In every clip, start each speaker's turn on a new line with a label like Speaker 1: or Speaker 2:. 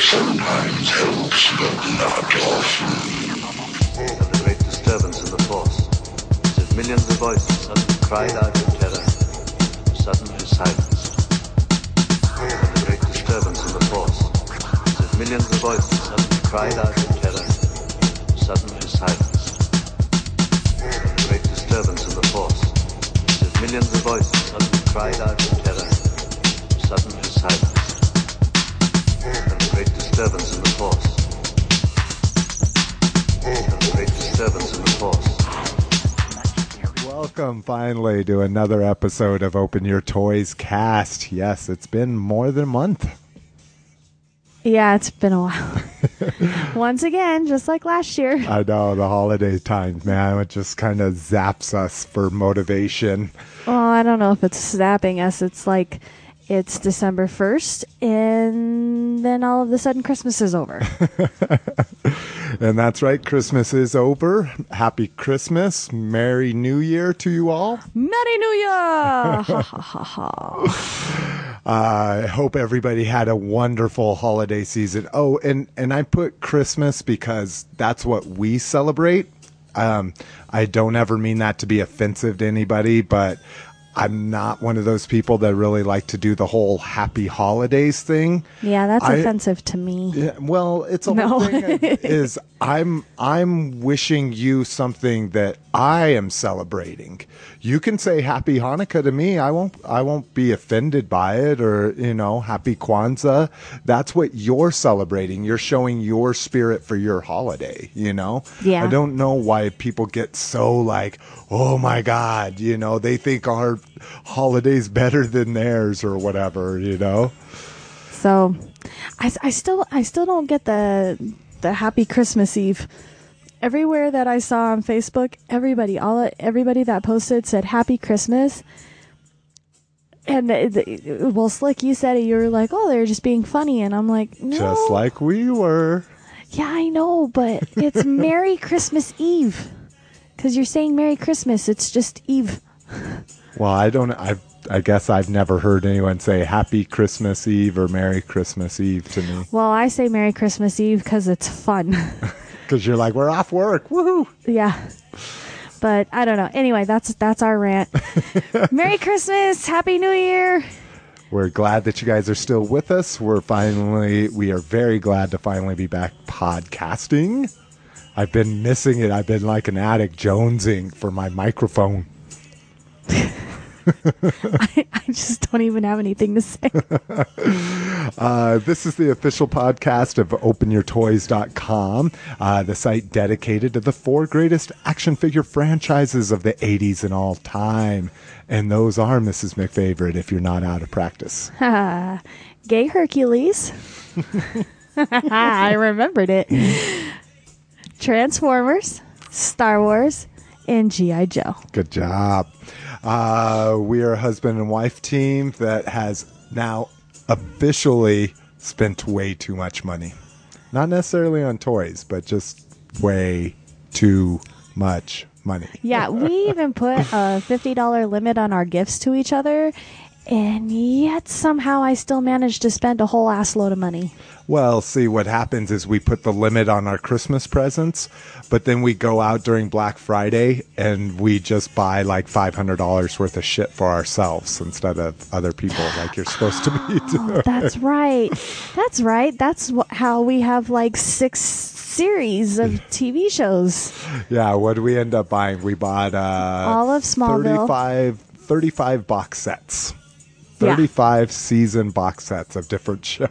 Speaker 1: sometimes helps, but not often.
Speaker 2: of the great disturbance in the force, as if millions of voices suddenly cried out in terror, suddenly silenced. The great disturbance in the force, as if millions of voices suddenly cried out in terror, suddenly silenced. The great disturbance in the force, as if millions of voices suddenly cried out in terror, suddenly silenced. Of the great disturbance in the force, of the great disturbance in the force.
Speaker 3: Welcome finally to another episode of Open Your Toys Cast. Yes, it's been more than a month.
Speaker 4: Yeah, it's been a while. Once again, just like last year.
Speaker 3: I know the holiday times, man, it just kind of zaps us for motivation.
Speaker 4: Well, I don't know if it's zapping us. It's like it's December 1st, and then all of a sudden Christmas is over.
Speaker 3: And that's right, Christmas is over. Happy Christmas. Merry New Year to you all.
Speaker 4: Merry New Year! ha ha ha.
Speaker 3: Uh, I hope everybody had a wonderful holiday season. Oh, and and I put Christmas because that's what we celebrate. Um, I don't ever mean that to be offensive to anybody, but I'm not one of those people that really like to do the whole happy holidays thing.
Speaker 4: Yeah, that's
Speaker 3: I-
Speaker 4: offensive to me.
Speaker 3: Yeah, well, it's a
Speaker 4: No.
Speaker 3: whole thing is I'm I'm wishing you something that I am celebrating. You can say happy Hanukkah to me. I won't I won't be offended by it or, you know, happy Kwanzaa. That's what you're celebrating. You're showing your spirit for your holiday, you know?
Speaker 4: Yeah.
Speaker 3: I don't know why people get so like, "Oh my god," you know, they think our holiday's better than theirs or whatever, you know?
Speaker 4: So, I, I still I still don't get the the happy Christmas Eve. Everywhere that I saw on Facebook, everybody all everybody that posted said happy Christmas. And well, Slick, you said it. You were like, "Oh, they're just being funny," and I'm like, "No,
Speaker 3: Just like we were.
Speaker 4: yeah, I know, but it's Merry Christmas Eve because you're saying Merry Christmas. It's just Eve."
Speaker 3: Well, I don't. I I guess I've never heard anyone say Happy Christmas Eve or Merry Christmas Eve to me
Speaker 4: Well, I say Merry Christmas Eve because it's fun.
Speaker 3: because you're like we're off work. Woohoo!
Speaker 4: Yeah. But I don't know. Anyway, that's that's our rant. Merry Christmas, Happy New Year.
Speaker 3: We're glad that you guys are still with us. We're finally. We are very glad to finally be back podcasting. I've been missing it. I've been like an addict jonesing for my microphone.
Speaker 4: I, I just don't even have anything to say.
Speaker 3: Uh, this is the official podcast of OpenYourToys.com, uh, the site dedicated to the four greatest action figure franchises of the 80s and all time. And those are Mrs. McFavorite if you're not out of practice.
Speaker 4: Gay Hercules. I remembered it. Transformers, Star Wars, and G.I. Joe.
Speaker 3: Good job. Uh, we are a husband and wife team that has now officially spent way too much money. Not necessarily on toys, but just way too much money.
Speaker 4: Yeah, we even put a $50 limit on our gifts to each other. And yet somehow I still managed to spend a whole ass load of money.
Speaker 3: Well, see, what happens is we put the limit on our Christmas presents, but then we go out during Black Friday and we just buy like $500 worth of shit for ourselves instead of other people like you're supposed to be doing.
Speaker 4: That's right. That's right. That's wh- how we have like six series of TV shows.
Speaker 3: Yeah, what do we end up buying? We bought uh,
Speaker 4: All of Smallville.
Speaker 3: 35, 35 box sets.
Speaker 4: Yeah.
Speaker 3: 35 season box sets of different shows.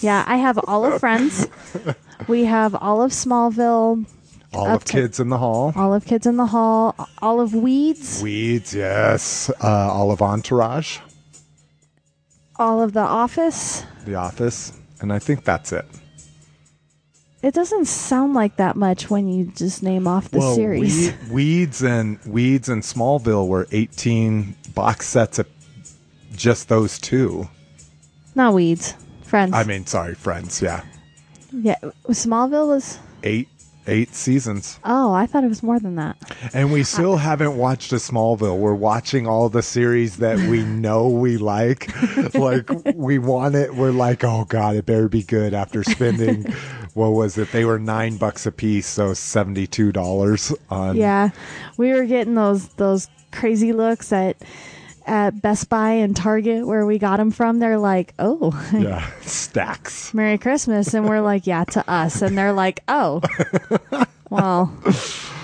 Speaker 4: Yeah, I have all of Friends. We have all of Smallville,
Speaker 3: All of Kids in the Hall.
Speaker 4: all of Kids in the Hall, all of Weeds,
Speaker 3: Weeds, yes. Uh, all of Entourage,
Speaker 4: all of The Office.
Speaker 3: The Office, and I think that's it.
Speaker 4: It doesn't sound like that much when you just name off the series.
Speaker 3: Weed- Weeds and Weeds and Smallville were 18 box sets of just those two.
Speaker 4: Not Weeds. Friends.
Speaker 3: I mean, sorry, friends. Yeah,
Speaker 4: yeah, Smallville was
Speaker 3: eight eight seasons.
Speaker 4: Oh, I thought it was more than that.
Speaker 3: And we still haven't watched a Smallville. We're watching all the series that we know we like. like we want it. We're like, oh god, it better be good. After spending, what was it? They were nine bucks a piece, so seventy two dollars on.
Speaker 4: Yeah, we were getting those those crazy looks at at Best Buy and Target where we got them from. They're like, "Oh,
Speaker 3: yeah, stacks.
Speaker 4: Merry Christmas," and we're like, "Yeah," to us, and they're like, "Oh, well,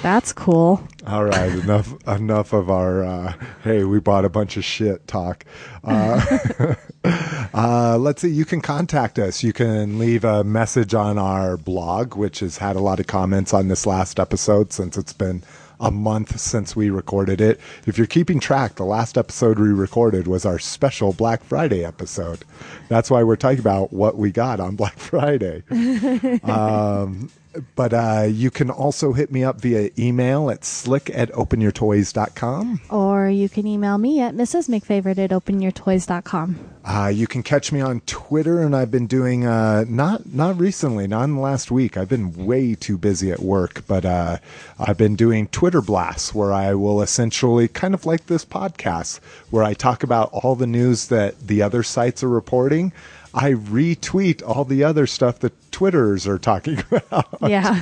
Speaker 4: that's cool."
Speaker 3: All right, enough enough of our uh, hey, we bought a bunch of shit talk. Uh, uh, let's see. You can contact us. You can leave a message on our blog, which has had a lot of comments on this last episode since it's been a month since we recorded it. If you're keeping track, the last episode we recorded was our special Black Friday episode. That's why we're talking about what we got on Black Friday. um, but uh, you can also hit me up via email at slick at openyourtoys.com.
Speaker 4: Or you can email me at Mrs. McFavorite at openyourtoys.com.
Speaker 3: Uh, you can catch me on Twitter, and I've been doing uh, not not recently, not in the last week. I've been way too busy at work, but uh, I've been doing Twitter blasts where I will essentially kind of like this podcast, where I talk about all the news that the other sites are reporting. I retweet all the other stuff that Twitters are talking about.
Speaker 4: Yeah,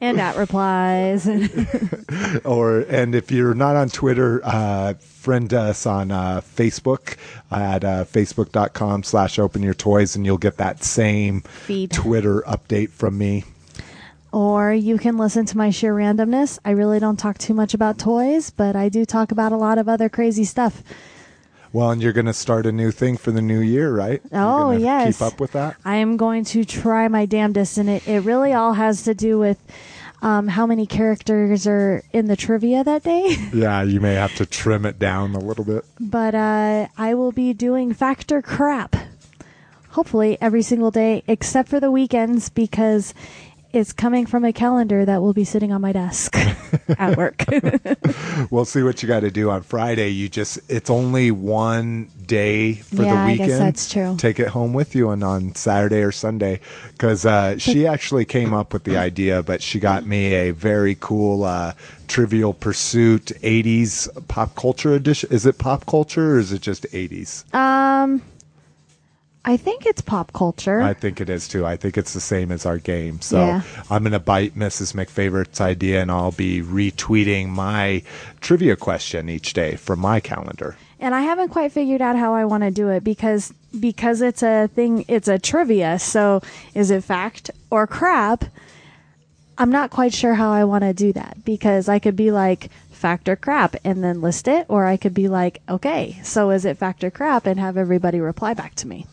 Speaker 4: and at replies.
Speaker 3: or and if you're not on Twitter, uh, friend us on uh, Facebook at uh, facebook.com slash open your toys and you'll get that same
Speaker 4: Feed.
Speaker 3: Twitter update from me.
Speaker 4: or you can listen to my sheer randomness. I really don't talk too much about toys, but I do talk about a lot of other crazy stuff.
Speaker 3: Well, and you're going to start a new thing for the new year, right?
Speaker 4: Oh, yes.
Speaker 3: Keep up with that?
Speaker 4: I am going to try my damnedest, and it, it really all has to do with um, how many characters are in the trivia that day.
Speaker 3: Yeah, you may have to trim it down a little bit.
Speaker 4: but uh, I will be doing factor crap, hopefully every single day except for the weekends because it's coming from a calendar that will be sitting on my desk at work.
Speaker 3: We'll see what you got to do on Friday. You just, it's only one day for
Speaker 4: Yeah,
Speaker 3: the
Speaker 4: I guess
Speaker 3: weekend.
Speaker 4: that's true.
Speaker 3: Take it home with you and on Saturday or Sunday. Because uh, she actually came up with the idea, but she got me a very cool uh, Trivial Pursuit 80s pop culture edition. Is it pop culture or is it just 80s?
Speaker 4: um, I think it's pop culture.
Speaker 3: I think it is too. I think it's the same as our game. So
Speaker 4: Yeah.
Speaker 3: I'm going to bite Mrs. McFavorite's idea and I'll be retweeting my trivia question each day from my calendar.
Speaker 4: and I haven't quite figured out how I want to do it because because it's a thing it's a trivia so is it fact or crap I'm not quite sure how I want to do that because I could be like fact or crap and then list it or I could be like okay so is it fact or crap and have everybody reply back to me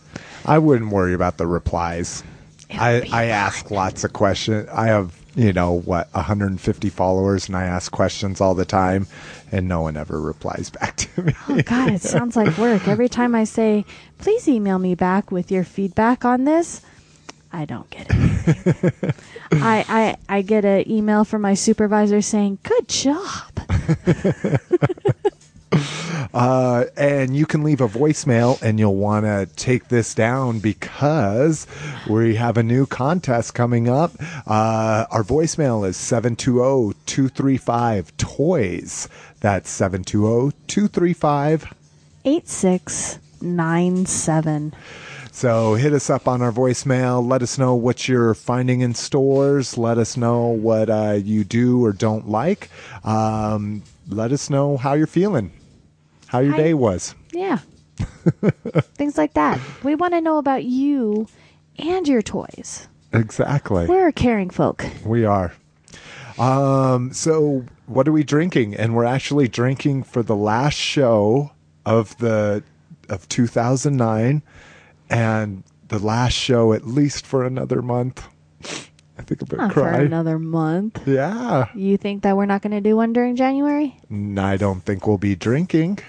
Speaker 3: I wouldn't worry about the replies. I, I ask lots of questions. I have, you know, what, 150 followers, and I ask questions all the time, and no one ever replies back to me.
Speaker 4: oh god it sounds like work every time I say please email me back with your feedback on this I don't get it. I, I I get an email from my supervisor saying, "Good job."
Speaker 3: Uh, and you can leave a voicemail, and you'll want to take this down because we have a new contest coming up. Uh, our voicemail is 720 235 TOYS. That's 720 235
Speaker 4: 8697.
Speaker 3: So hit us up on our voicemail. Let us know what you're finding in stores. Let us know what uh, you do or don't like. Um, let us know how you're feeling, how your
Speaker 4: Hi.
Speaker 3: day was.
Speaker 4: Yeah. Things like that. We want to know about you and your toys.
Speaker 3: Exactly.
Speaker 4: We're caring folk.
Speaker 3: We are. Um, so what are we drinking? And we're actually drinking for the last show of the of 2009 and the last show at least for another month. I think I'm
Speaker 4: Not for another month.
Speaker 3: yeah.
Speaker 4: You think that we're not going to do one during January?
Speaker 3: I don't think we'll be drinking.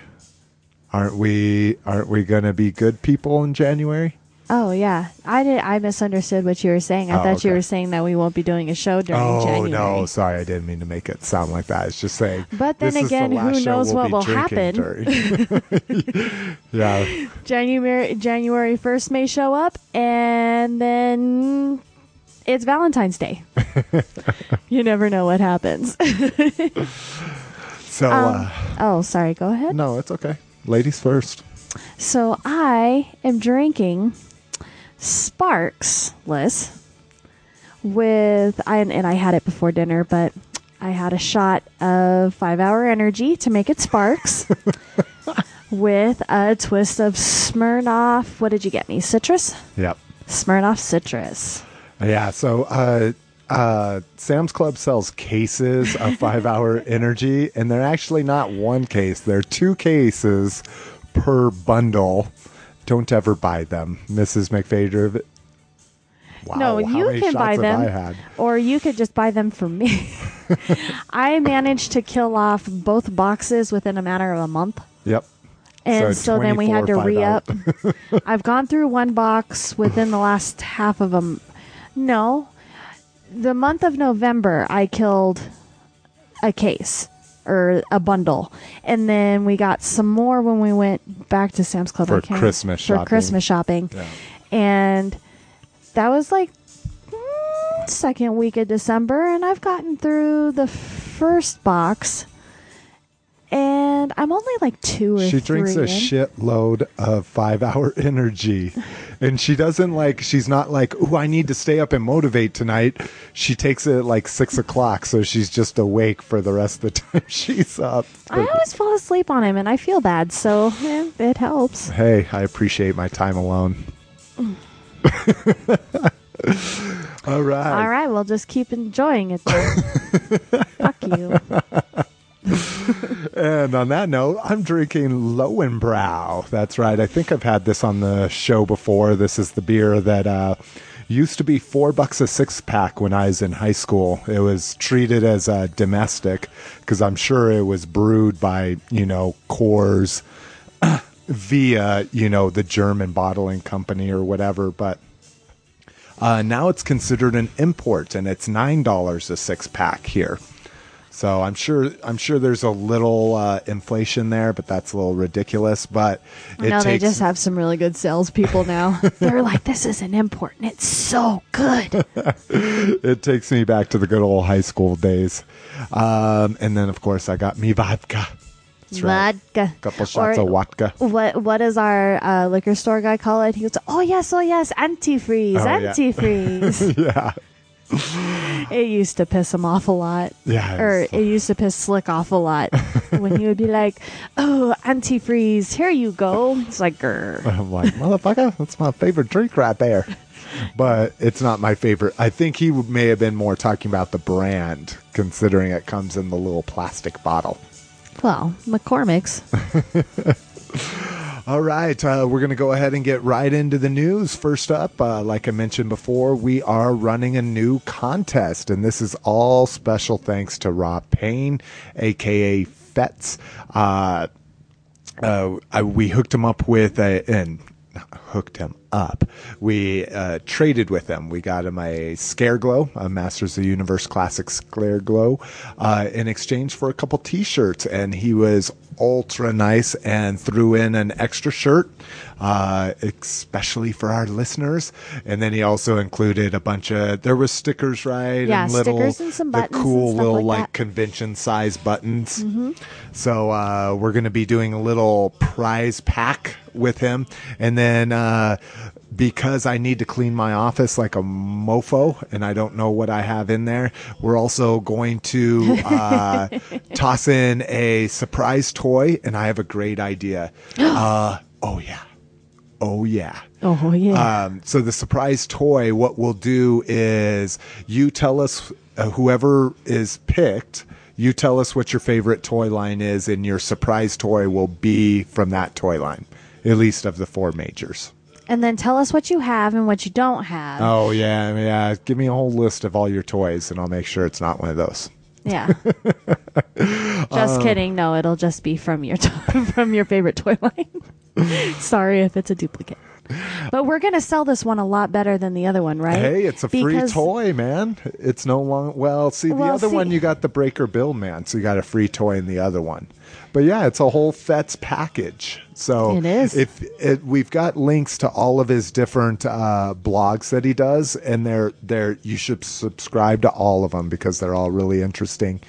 Speaker 3: Aren't we? Aren't we going to be good people in January?
Speaker 4: Oh yeah, I did. I misunderstood what you were saying. I
Speaker 3: Oh,
Speaker 4: thought you
Speaker 3: okay.
Speaker 4: were saying that we won't be doing a show during
Speaker 3: oh
Speaker 4: January.
Speaker 3: no, sorry, I didn't mean to make it sound like that. It's just saying.
Speaker 4: But then
Speaker 3: this is the
Speaker 4: again, who
Speaker 3: show
Speaker 4: knows
Speaker 3: we'll
Speaker 4: what
Speaker 3: be
Speaker 4: will
Speaker 3: drinking during. yeah,
Speaker 4: January January first may show up, and then it's Valentine's Day. you never know what happens.
Speaker 3: So,
Speaker 4: Um,
Speaker 3: uh,
Speaker 4: oh, sorry. Go ahead.
Speaker 3: no, it's okay. Ladies first.
Speaker 4: So I am drinking Sparks, Liz, with I and I had it before dinner, but I had a shot of five hour energy to make it Sparks. with a twist of Smirnoff. What did you get me? Citrus?
Speaker 3: Yep.
Speaker 4: Smirnoff citrus.
Speaker 3: Yeah. So, uh, uh, Sam's Club sells cases of five hour energy, and they're actually not one case, they're two cases per bundle. Don't ever buy them, Mrs. McPhader. Wow,
Speaker 4: no, you can buy them, or you could just buy them for me. I managed to kill off both boxes within a matter of a month.
Speaker 3: Yep.
Speaker 4: And
Speaker 3: So
Speaker 4: so, then we had to
Speaker 3: 24
Speaker 4: re up. I've gone through one box within the last half of them. No, the month of November, I killed a case or a bundle, and then we got some more when we went back to Sam's Club
Speaker 3: For Christmas
Speaker 4: for
Speaker 3: shopping.
Speaker 4: Christmas shopping,
Speaker 3: Yeah.
Speaker 4: and that was like mm, second week of December, and I've gotten through the first box. And I'm only like two or
Speaker 3: She drinks a
Speaker 4: in.
Speaker 3: shitload of five hour energy. And she doesn't like, she's not like, oh, I need to stay up and motivate tonight. She takes it at like six o'clock. So she's just awake for the rest of the time she's up.
Speaker 4: I always fall asleep on him, and I feel bad, so eh, it helps.
Speaker 3: Hey, I appreciate my time alone. All right.
Speaker 4: All right, well, just keep enjoying it. Fuck you.
Speaker 3: And on that note, I'm drinking Lowenbrau. That's right. I think I've had this on the show before. This is the beer that uh, used to be four bucks a six pack when I was in high school. It was treated as a domestic because I'm sure it was brewed by, you know, Coors via, you know, the German bottling company or whatever. But uh, now it's considered an import and it's $9 a six pack here. So I'm sure I'm sure there's a little uh, inflation there, but that's a little ridiculous. But it
Speaker 4: no, they just have some really good salespeople now. They're like, this is an import, and it's so good.
Speaker 3: it takes me back to the good old high school days. Um, and then of course I got me vodka. That's right.
Speaker 4: Vodka.
Speaker 3: Couple shots
Speaker 4: Or
Speaker 3: of vodka.
Speaker 4: What what does our uh, liquor store guy call it? He goes, "Oh yes, oh yes, antifreeze,
Speaker 3: Oh,
Speaker 4: antifreeze."
Speaker 3: yeah.
Speaker 4: it used to piss him off a lot.
Speaker 3: Yeah,
Speaker 4: or
Speaker 3: it's-
Speaker 4: it used to piss Slick off a lot when he would be like, "Oh, antifreeze, here you go." It's like, grr.
Speaker 3: I'm like, motherfucker, that's my favorite drink right there. But it's not my favorite. I think he may have been more talking about the brand, considering it comes in the little plastic bottle.
Speaker 4: Well, McCormick's.
Speaker 3: All right, uh, we're going to go ahead and get right into the news. First up, uh, like I mentioned before, we are running a new contest, and this is all special thanks to Rob Payne, aka Fetz. Uh, uh, I, we hooked him up with a, and hooked him up. We uh, traded with him. We got him a Scare Glow, a Masters of the Universe Classic Scare Glow, uh, in exchange for a couple T-shirts, and he was ultra nice and threw in an extra shirt, uh, especially for our listeners. And then he also included a bunch of there was stickers, right?
Speaker 4: Yeah,
Speaker 3: and little
Speaker 4: stickers and some
Speaker 3: the
Speaker 4: buttons and
Speaker 3: cool little
Speaker 4: like
Speaker 3: like.
Speaker 4: Mm-hmm.
Speaker 3: convention size buttons. So uh, we're going to be doing a little prize pack with him, and then uh, because I need to clean my office like a mofo, and I don't know what I have in there, we're also going to uh, toss in a surprise toy, and I have a great idea. uh, oh yeah, oh yeah.
Speaker 4: Oh yeah.
Speaker 3: Um, so the surprise toy, what we'll do is you tell us uh, whoever is picked. You tell us what your favorite toy line is, and your surprise toy will be from that toy line, at least of the four majors.
Speaker 4: And then tell us what you have and what you don't have.
Speaker 3: Oh yeah, yeah. Give me a whole list of all your toys, and I'll make sure it's not one of those.
Speaker 4: Yeah. just
Speaker 3: Um,
Speaker 4: kidding. No, it'll just be from your to- from your favorite toy line. Sorry if it's a duplicate. But we're gonna sell this one a lot better than the other one, right?
Speaker 3: Hey, it's a free toy, man. It's no long. Well, see, the
Speaker 4: Well,
Speaker 3: other
Speaker 4: see-
Speaker 3: one you got the Breaker Bill man, so you got a free toy in the other one. But yeah, it's a whole Fets package. So
Speaker 4: It is.
Speaker 3: If it, we've got links to all of his different uh, blogs that he does, and they're they're you should subscribe to all of them because they're all really interesting.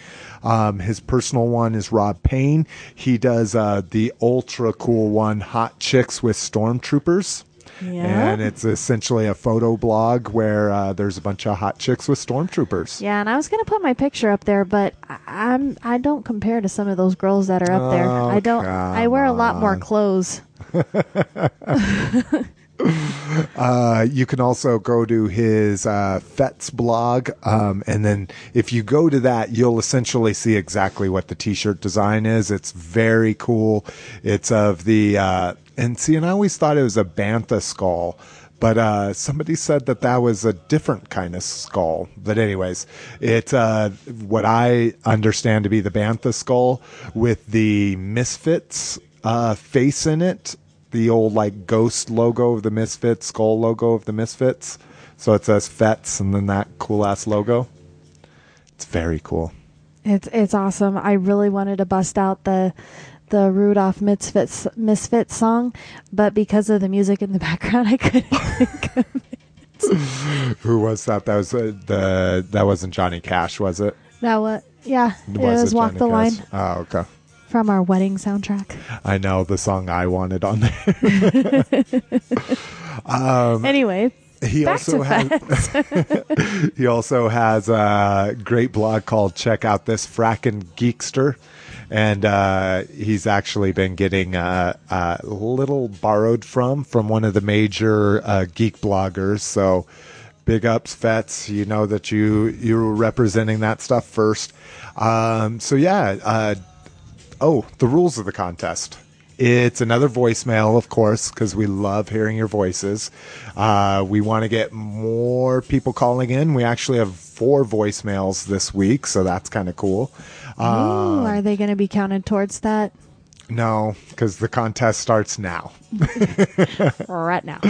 Speaker 3: Um, his personal one is Rob Payne. He does uh, the ultra cool one, Hot Chicks with Stormtroopers.
Speaker 4: Yeah.
Speaker 3: And it's essentially a photo blog where uh, there's a bunch of hot chicks with stormtroopers.
Speaker 4: Yeah, and I was gonna put my picture up there, but I- I'm I don't compare to some of those girls that are up there.
Speaker 3: Oh,
Speaker 4: I don't. I wear a lot more clothes.
Speaker 3: Uh, you can also go to his uh, Fets blog, um, and then if you go to that, you'll essentially see exactly what the T-shirt design is. It's very cool. It's of the uh, and see, and I always thought it was a bantha skull. But uh, somebody said that that was a different kind of skull. But anyways, it's uh, what I understand to be the bantha skull with the Misfits uh, face in it the old like ghost logo of the Misfits, skull logo of the Misfits. So it says Fets and then that cool ass logo. It's very cool.
Speaker 4: It's it's awesome. I really wanted to bust out the the Rudolph Misfits Misfits song, but because of the music in the background, I couldn't think of it.
Speaker 3: Who was that? That was uh, the that wasn't Johnny Cash, was it?
Speaker 4: That what? Yeah, it was,
Speaker 3: it
Speaker 4: Walk
Speaker 3: Johnny
Speaker 4: the Line
Speaker 3: Cash? Oh, okay.
Speaker 4: From our wedding soundtrack.
Speaker 3: I know the song I wanted on there.
Speaker 4: anyway,
Speaker 3: He also has he also has a great blog called "Check Out This Frackin' Geekster," and uh, he's actually been getting uh, a little borrowed from from one of the major uh, geek bloggers. So, big ups, Fets. You know that you you're representing that stuff first. Um, so yeah. Oh, the rules of the contest. It's another voicemail, of course, because we love hearing your voices. Uh, we want to get more people calling in. We actually have four voicemails this week, so that's kind of cool. Uh,
Speaker 4: Ooh, are they going to be counted towards that
Speaker 3: no, because the contest starts now.
Speaker 4: right now?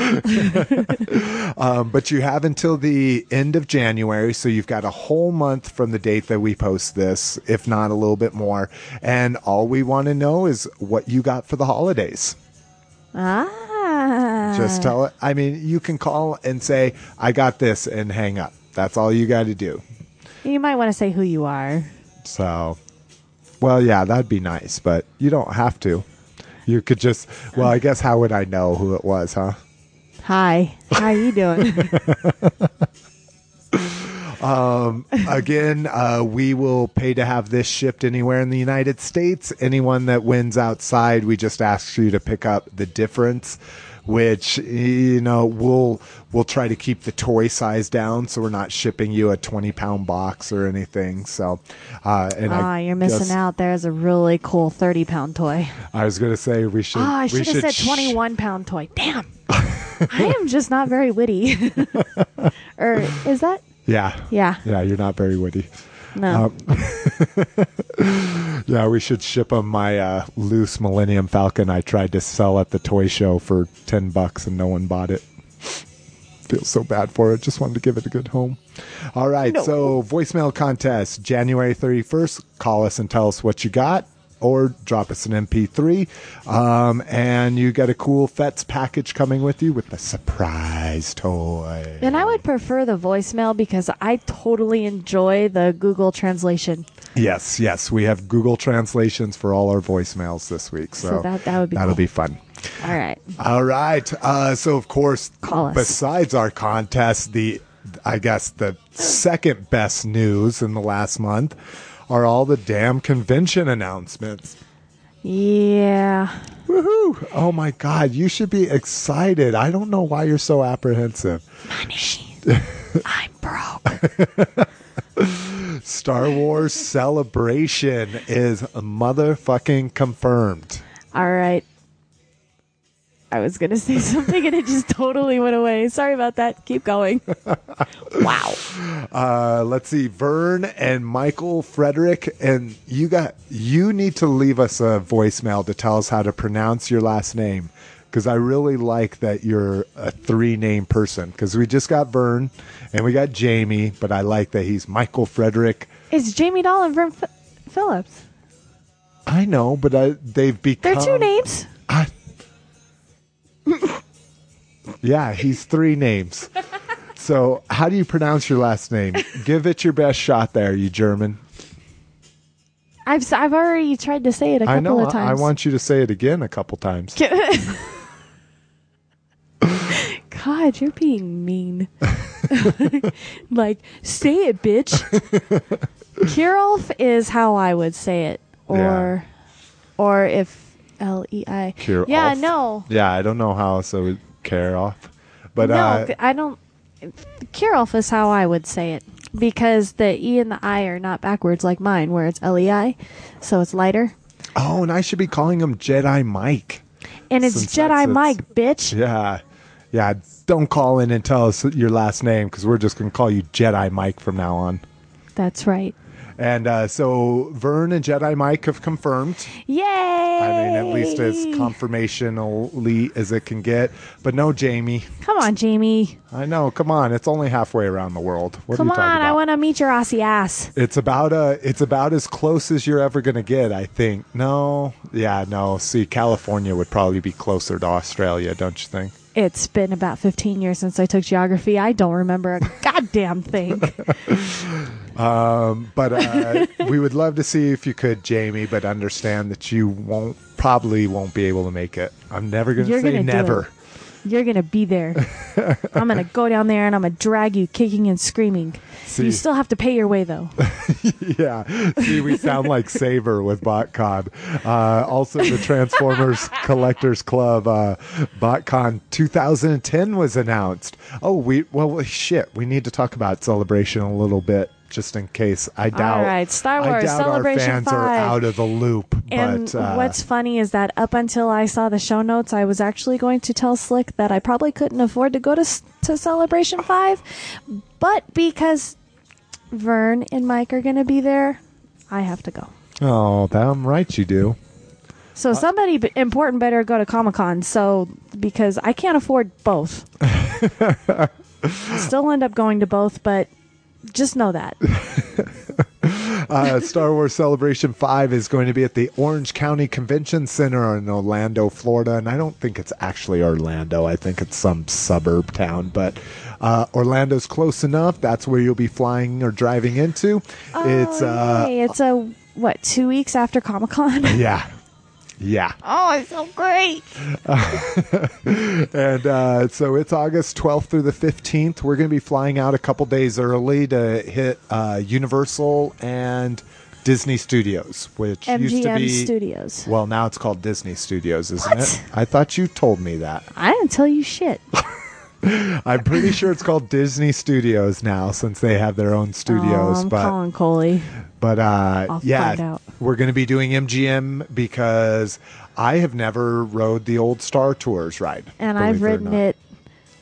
Speaker 3: Um, but you have until the end of January, so you've got a whole month from the date that we post this, if not a little bit more. And all we want to know is what you got for the holidays.
Speaker 4: ah,
Speaker 3: Just tell it. I mean, you can call and say, I got this, and hang up. That's all you got to do.
Speaker 4: You might want to say who you are.
Speaker 3: So, well, yeah, that'd be nice, but you don't have to. You could just, well, I guess how would I know who it was, huh?
Speaker 4: Hi, how you doing?
Speaker 3: Again, uh, we will pay to have this shipped anywhere in the United States. Anyone that wins outside, we just ask you to pick up the difference, which you know we'll we'll try to keep the toy size down, so we're not shipping you a twenty pound box or anything. So, uh, and
Speaker 4: Ah,
Speaker 3: I
Speaker 4: you're missing
Speaker 3: guess-
Speaker 4: out. There's a really cool 30 pound toy.
Speaker 3: I was going to say we should.
Speaker 4: Ah, I
Speaker 3: we
Speaker 4: should have said
Speaker 3: sh-
Speaker 4: 21 pound toy. Damn. I am just not very witty. or is that?
Speaker 3: Yeah,
Speaker 4: Yeah.
Speaker 3: yeah. You're not very witty.
Speaker 4: No.
Speaker 3: Yeah, we should ship them my uh, loose Millennium Falcon I tried to sell at the toy show for 10 bucks and no one bought it. Feel so bad for it. Just wanted to give it a good home. All right,
Speaker 4: No.
Speaker 3: so voicemail contest January 31st. Call us and tell us what you got or drop us an MP3. Um, and you get a cool FETS package coming with you with a surprise toy.
Speaker 4: and I would prefer the voicemail because I totally enjoy the Google translation.
Speaker 3: Yes, yes. We have Google translations for all our voicemails this week. So,
Speaker 4: So that- that would be
Speaker 3: that'll
Speaker 4: cool.
Speaker 3: be fun.
Speaker 4: All right.
Speaker 3: All right. Uh, so, of course, besides our contest, the I guess the second best news in the last month are all the damn convention announcements.
Speaker 4: Yeah.
Speaker 3: Woohoo! Oh my God, you should be excited. I don't know why you're so apprehensive.
Speaker 4: Money. I'm broke.
Speaker 3: Star Wars Celebration is motherfucking confirmed.
Speaker 4: All right. I was going to say something and it just totally went away. Sorry about that. Keep going. wow.
Speaker 3: Uh, let's see, Vern and Michael Frederick, and you got you need to leave us a voicemail to tell us how to pronounce your last name. because I really like that you're a three name person. Because we just got Vern and we got Jamie, but I like that he's Michael Frederick.
Speaker 4: It's Jamie Doll and Vern F- Phillips.
Speaker 3: I know, but I, they've become.
Speaker 4: They're two names.
Speaker 3: I, yeah, he's three names. So, how do you pronounce your last name? Give it your best shot there, you German.
Speaker 4: I've I've already tried to say it a couple
Speaker 3: I know.
Speaker 4: of times.
Speaker 3: I want you to say it again a couple times.
Speaker 4: God, you're being mean. like, say it, bitch. Kirolf is how I would say it, or, or if L E I. Yeah, no,
Speaker 3: Yeah, I don't know how so care off, but
Speaker 4: no,
Speaker 3: uh,
Speaker 4: I don't. Kirolf is how I would say it because the E and the I are not backwards like mine, where it's L E I, so it's lighter,
Speaker 3: oh, and I should be calling him Jedi Mike.
Speaker 4: and it's
Speaker 3: Since
Speaker 4: Jedi
Speaker 3: its-
Speaker 4: Mike, bitch.
Speaker 3: Yeah, yeah. Don't call in and tell us your last name because we're just gonna call you Jedi Mike from now on.
Speaker 4: That's right.
Speaker 3: And uh, so Vern and Jedi Mike have confirmed.
Speaker 4: Yay!
Speaker 3: I mean, at least as confirmationally as it can get. But no, Jamie.
Speaker 4: Come on, Jamie.
Speaker 3: I know. Come on, it's only halfway around the world. What
Speaker 4: Come on? I want to meet your Aussie ass.
Speaker 3: It's about uh It's about as close as you're ever gonna get. I think. No. Yeah. No. See, California would probably be closer to Australia, don't you think?
Speaker 4: It's been about 15 years since I took geography. I don't remember a goddamn thing.
Speaker 3: But uh, we would love to see if you could, Jamie. But understand that you won't probably won't be able to make it. I'm never gonna say
Speaker 4: gonna do
Speaker 3: never.
Speaker 4: You're going to be there. I'm going to go down there and I'm going to drag you kicking and screaming.
Speaker 3: See.
Speaker 4: You still have to pay your way, though.
Speaker 3: Yeah. See, we sound like Saber with BotCon. Uh, also, the Transformers Collectors Club uh, BotCon 2010 was announced. Oh, we well, shit. We need to talk about Celebration a little bit, just in case. I doubt.
Speaker 4: right, Star
Speaker 3: I
Speaker 4: Wars
Speaker 3: doubt
Speaker 4: Celebration
Speaker 3: our fans are out of the loop.
Speaker 4: And
Speaker 3: but uh,
Speaker 4: what's funny is that up until I saw the show notes, I was actually going to tell Slick that I probably couldn't afford to go to to Celebration Five, but because Vern and Mike are going to be there, I have to go.
Speaker 3: oh, damn right you do.
Speaker 4: So somebody b- important better go to Comic Con. So because I can't afford both, I'll still end up going to both, but just know that.
Speaker 3: uh, Star Wars Celebration 5 is going to be at the Orange County Convention Center in Orlando, Florida. And I don't think it's actually Orlando. I think it's some suburb town. But uh, Orlando's close enough. That's where you'll be flying or driving into. it's,
Speaker 4: oh,
Speaker 3: uh,
Speaker 4: yay. it's a what two weeks after Comic Con.
Speaker 3: yeah. Yeah.
Speaker 4: oh, it's so great.
Speaker 3: And uh, so it's August 12th through the 15th. We're going to be flying out a couple days early to hit uh, Universal and Disney Studios, which used to
Speaker 4: MGM
Speaker 3: be.
Speaker 4: Studios.
Speaker 3: Well, now it's called Disney Studios, isn't
Speaker 4: What?
Speaker 3: it? I thought you told me that.
Speaker 4: I didn't tell you shit.
Speaker 3: I'm pretty sure it's called Disney Studios now since they have their own studios.
Speaker 4: oh, I'm
Speaker 3: but
Speaker 4: Coley.
Speaker 3: But uh, yeah, we're going to be doing MGM because I have never rode the old Star Tours ride,
Speaker 4: and I've ridden it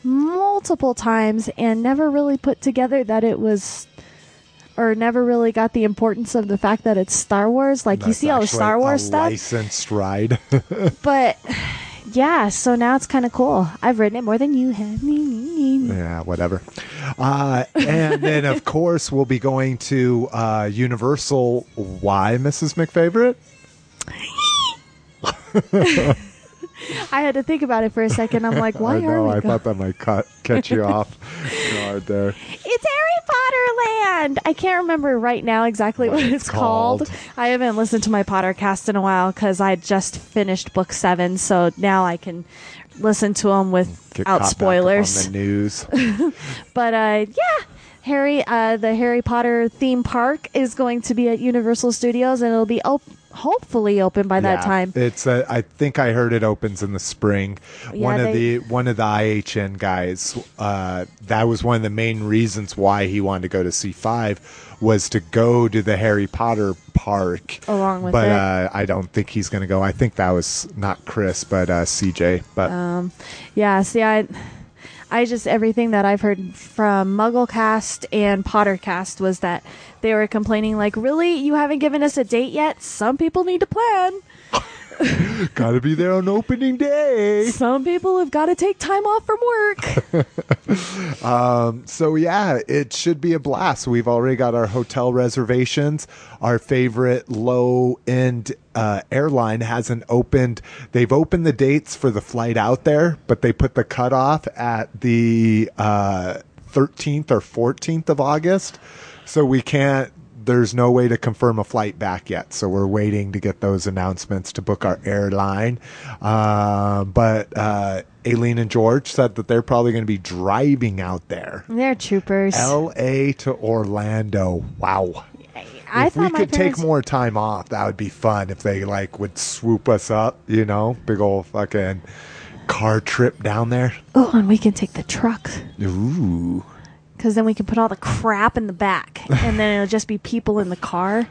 Speaker 4: multiple times and never really put together that it was or never really got the importance of the fact that it's Star Wars. Like you see all the Star Wars
Speaker 3: a
Speaker 4: stuff,
Speaker 3: Licensed ride.
Speaker 4: but yeah, so now it's kind of cool. I've ridden it more than you have.
Speaker 3: yeah, whatever. Uh, and then of course we'll be going to uh, Universal. Why, Mrs. McFavorite?
Speaker 4: I had to think about it for a second. I'm like, why
Speaker 3: I
Speaker 4: are we?
Speaker 3: I
Speaker 4: go-
Speaker 3: thought that might cut, catch you off guard there.
Speaker 4: It's Harry Potter Land. I can't remember right now exactly what,
Speaker 3: What
Speaker 4: it's
Speaker 3: it's
Speaker 4: called.
Speaker 3: called.
Speaker 4: I haven't listened to my Potter cast in a while because I just finished book seven, so now I can listen to them without
Speaker 3: caught back up
Speaker 4: spoilers.
Speaker 3: on the news.
Speaker 4: But uh, yeah, Harry, uh, the Harry Potter theme park is going to be at Universal Studios, and it'll be op- hopefully open by that
Speaker 3: Yeah,
Speaker 4: time.
Speaker 3: It's uh, I think I heard it opens in the spring.
Speaker 4: Yeah,
Speaker 3: one of
Speaker 4: they-
Speaker 3: the one of the IHN guys, uh, that was one of the main reasons why he wanted to go to C5 was to go to the Harry Potter park
Speaker 4: Along with
Speaker 3: but uh, I don't think he's going to go. I think that was not Chris, but uh, CJ. But
Speaker 4: Um, Yeah, see, I, I just everything that I've heard from MuggleCast and Pottercast was that they were complaining, like, really, you haven't given us a date yet. Some people need to plan.
Speaker 3: Got to be there on opening day.
Speaker 4: Some people have got to take time off from work.
Speaker 3: Um, so yeah, it should be a blast. We've already got our hotel reservations. Our favorite low end uh, airline hasn't opened. They've opened the dates for the flight out there, but they put the cutoff at the uh, 13th or 14th of August. So we can't. There's no way to confirm a flight back yet. So we're waiting to get those announcements to book our airline. Uh, but uh, Aileen and George said that they're probably going to be driving out there.
Speaker 4: They're troopers.
Speaker 3: L.A. to Orlando. Wow.
Speaker 4: I
Speaker 3: if we could take more time off, that would be fun. If they like would swoop us up, you know, big old fucking car trip down there.
Speaker 4: Oh, and we can take the truck
Speaker 3: Ooh.
Speaker 4: because then we can put all the crap in the back, and then it'll just be people in the car.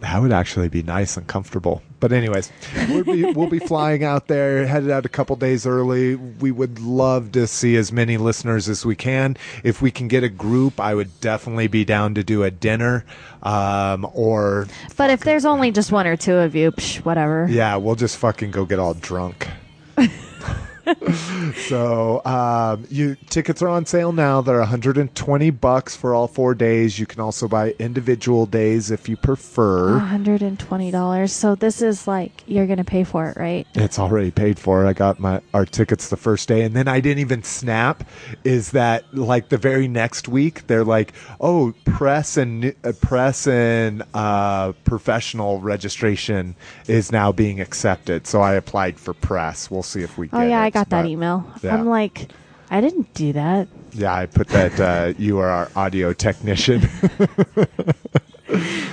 Speaker 3: That would actually be nice and comfortable. But anyways, we'll be, we'll be flying out there, headed out a couple days early. We would love to see as many listeners as we can. If we can get a group, I would definitely be down to do a dinner, um, or
Speaker 4: But if there's only just one or two of you, psh, whatever.
Speaker 3: yeah, we'll just fucking go get all drunk. so um, you tickets are on sale now. They're 120 bucks for all four days. You can also buy individual days if you prefer.
Speaker 4: $120. So this is like you're going to pay for it, right?
Speaker 3: It's already paid for. I got my our tickets the first day, and then I didn't even snap. Is that like the very next week? They're like, "Oh, press and uh, press and uh, professional registration is now being accepted." So I applied for press. We'll see if we.
Speaker 4: Oh
Speaker 3: get
Speaker 4: yeah,
Speaker 3: it,
Speaker 4: I got that
Speaker 3: but-
Speaker 4: email.
Speaker 3: yeah.
Speaker 4: I'm like, I didn't do that.
Speaker 3: Yeah, I put that. Uh, you are our audio technician.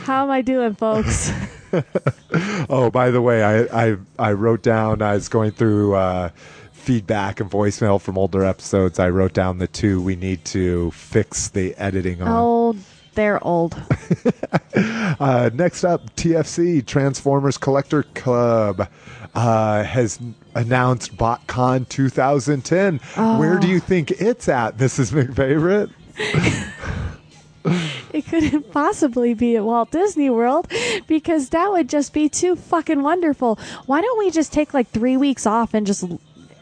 Speaker 4: How am I doing, folks?
Speaker 3: oh, by the way, I, I I wrote down. I was going through. Uh, feedback and voicemail from older episodes i wrote down the two we need to fix the editing on
Speaker 4: oh, they're old.
Speaker 3: Uh, next up, TFC Transformers Collector Club uh, has announced BotCon 2010. Where do you oh. think it's at, Mrs. McFavorite?
Speaker 4: It couldn't possibly be at Walt Disney World because that would just be too fucking wonderful. Why don't we just take like three weeks off and just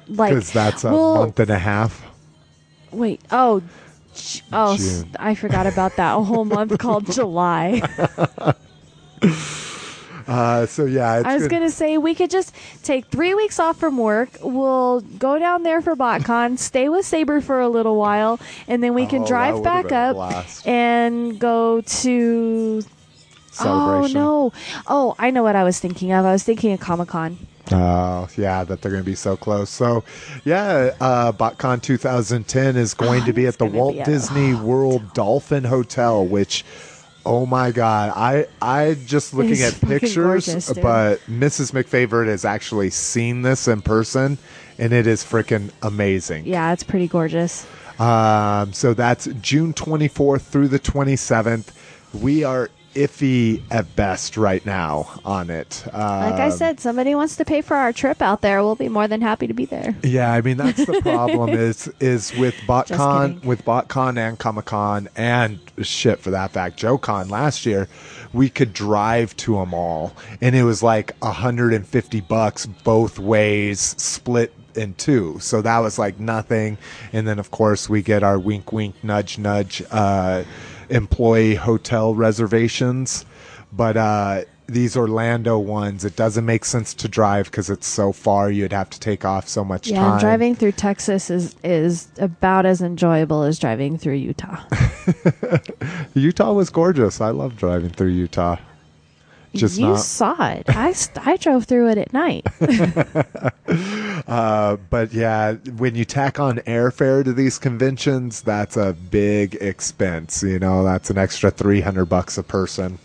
Speaker 4: like
Speaker 3: Because that's a
Speaker 4: well,
Speaker 3: month and a half.
Speaker 4: Wait, oh, oh,
Speaker 3: June.
Speaker 4: I forgot about that. A whole month called July.
Speaker 3: Uh, so yeah, it's
Speaker 4: I was
Speaker 3: good.
Speaker 4: gonna say we could just take three weeks off from work. We'll go down there for BotCon, stay with Saber for a little while, and then we
Speaker 3: Oh,
Speaker 4: can
Speaker 3: that
Speaker 4: drive back up and go to.
Speaker 3: celebration.
Speaker 4: Oh no! Oh, I know what I was thinking of. I was thinking of Comic Con.
Speaker 3: Oh, yeah, that they're going to be so close. So, yeah, uh, BotCon 2010 is going to be at the Walt
Speaker 4: be a-
Speaker 3: Disney World Dolphin Hotel, which, oh my God, I I just looking
Speaker 4: It's
Speaker 3: at
Speaker 4: fucking
Speaker 3: pictures,
Speaker 4: gorgeous, dude.
Speaker 3: but Mrs. McFavorite has actually seen this in person, and it is freaking amazing.
Speaker 4: Yeah, it's pretty gorgeous.
Speaker 3: Um, so that's June 24th through the 27th. We are iffy at best right now on it. Uh,
Speaker 4: Like I said, somebody wants to pay for our trip out there. We'll be more than happy to be there.
Speaker 3: Yeah, I mean that's the problem is is with BotCon with BotCon and Comic Con and shit for that fact JoeCon last year, we could drive to them all and it was like 150 bucks both ways split in two. So that was like nothing. And then of course we get our wink wink nudge nudge uh employee hotel reservations. But uh these Orlando ones, it doesn't make sense to drive because it's so far. You'd have to take off so much
Speaker 4: Yeah,
Speaker 3: time.
Speaker 4: and driving through Texas is is about as enjoyable as driving through Utah.
Speaker 3: Utah was gorgeous. I love driving through Utah. Just
Speaker 4: you
Speaker 3: not.
Speaker 4: saw it. I, I drove through it at night.
Speaker 3: Uh, but yeah, when you tack on airfare to these conventions, that's a big expense. You know, that's an extra three hundred bucks a person.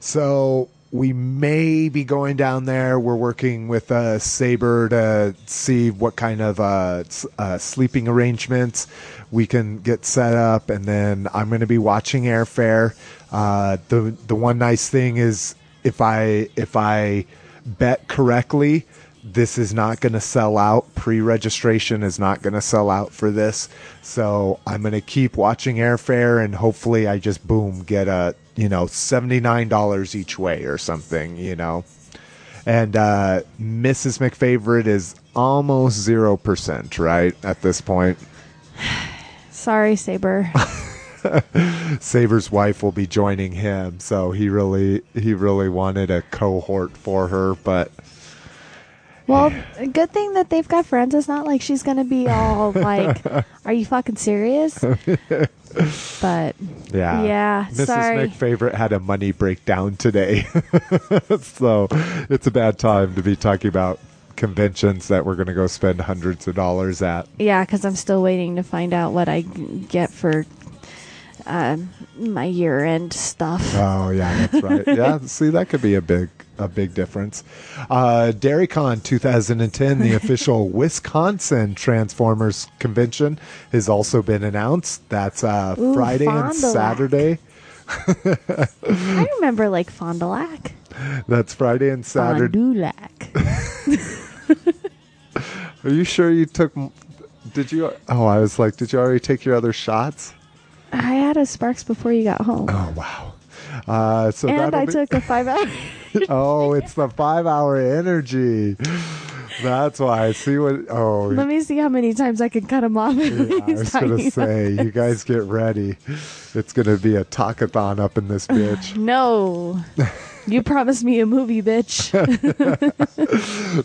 Speaker 3: So we may be going down there. We're working with uh, Saber to see what kind of uh, uh, sleeping arrangements we can get set up, and then I'm going to be watching airfare. Uh, the the one nice thing is if I if I bet correctly, this is not going to sell out. Pre-registration is not going to sell out for this, so I'm going to keep watching airfare, and hopefully, I just boom get a you know seventy nine dollars each way or something, you know. And uh, Mrs. McFavorite is almost zero percent, right at this point.
Speaker 4: Sorry, Saber.
Speaker 3: Saber's wife will be joining him, so he really he really wanted a cohort for her, but
Speaker 4: well, a good thing that they've got friends. It's not like she's gonna be all like, "Are you fucking serious?" But
Speaker 3: yeah,
Speaker 4: Yeah,
Speaker 3: Mrs.
Speaker 4: sorry.
Speaker 3: McFavorite had a money breakdown today, so it's a bad time to be talking about conventions that we're going to go spend hundreds of dollars at.
Speaker 4: yeah, because I'm still waiting to find out what I get for um, my year end stuff.
Speaker 3: Oh yeah, that's right. yeah, see that could be a big a big difference. Uh, DairyCon 2010, the official Wisconsin Transformers convention, has also been announced. That's uh,
Speaker 4: Ooh,
Speaker 3: Friday and
Speaker 4: Fond du Lac.
Speaker 3: Saturday.
Speaker 4: I remember like Fond du Lac.
Speaker 3: That's Friday and Saturday.
Speaker 4: Fond du Lac.
Speaker 3: Are you sure you took? Did you? Oh, I was like, did you already take your other shots?
Speaker 4: I had a Sparks before you got home.
Speaker 3: Oh wow. Uh, so
Speaker 4: and I
Speaker 3: be-
Speaker 4: took a five hour.
Speaker 3: oh, it's the five hour energy. That's why I see what. Oh,
Speaker 4: Let me see how many times I can cut them off.
Speaker 3: Yeah, I was gonna say, you guys get ready. It's gonna be a talkathon up in this bitch.
Speaker 4: no. You promised me a movie, bitch.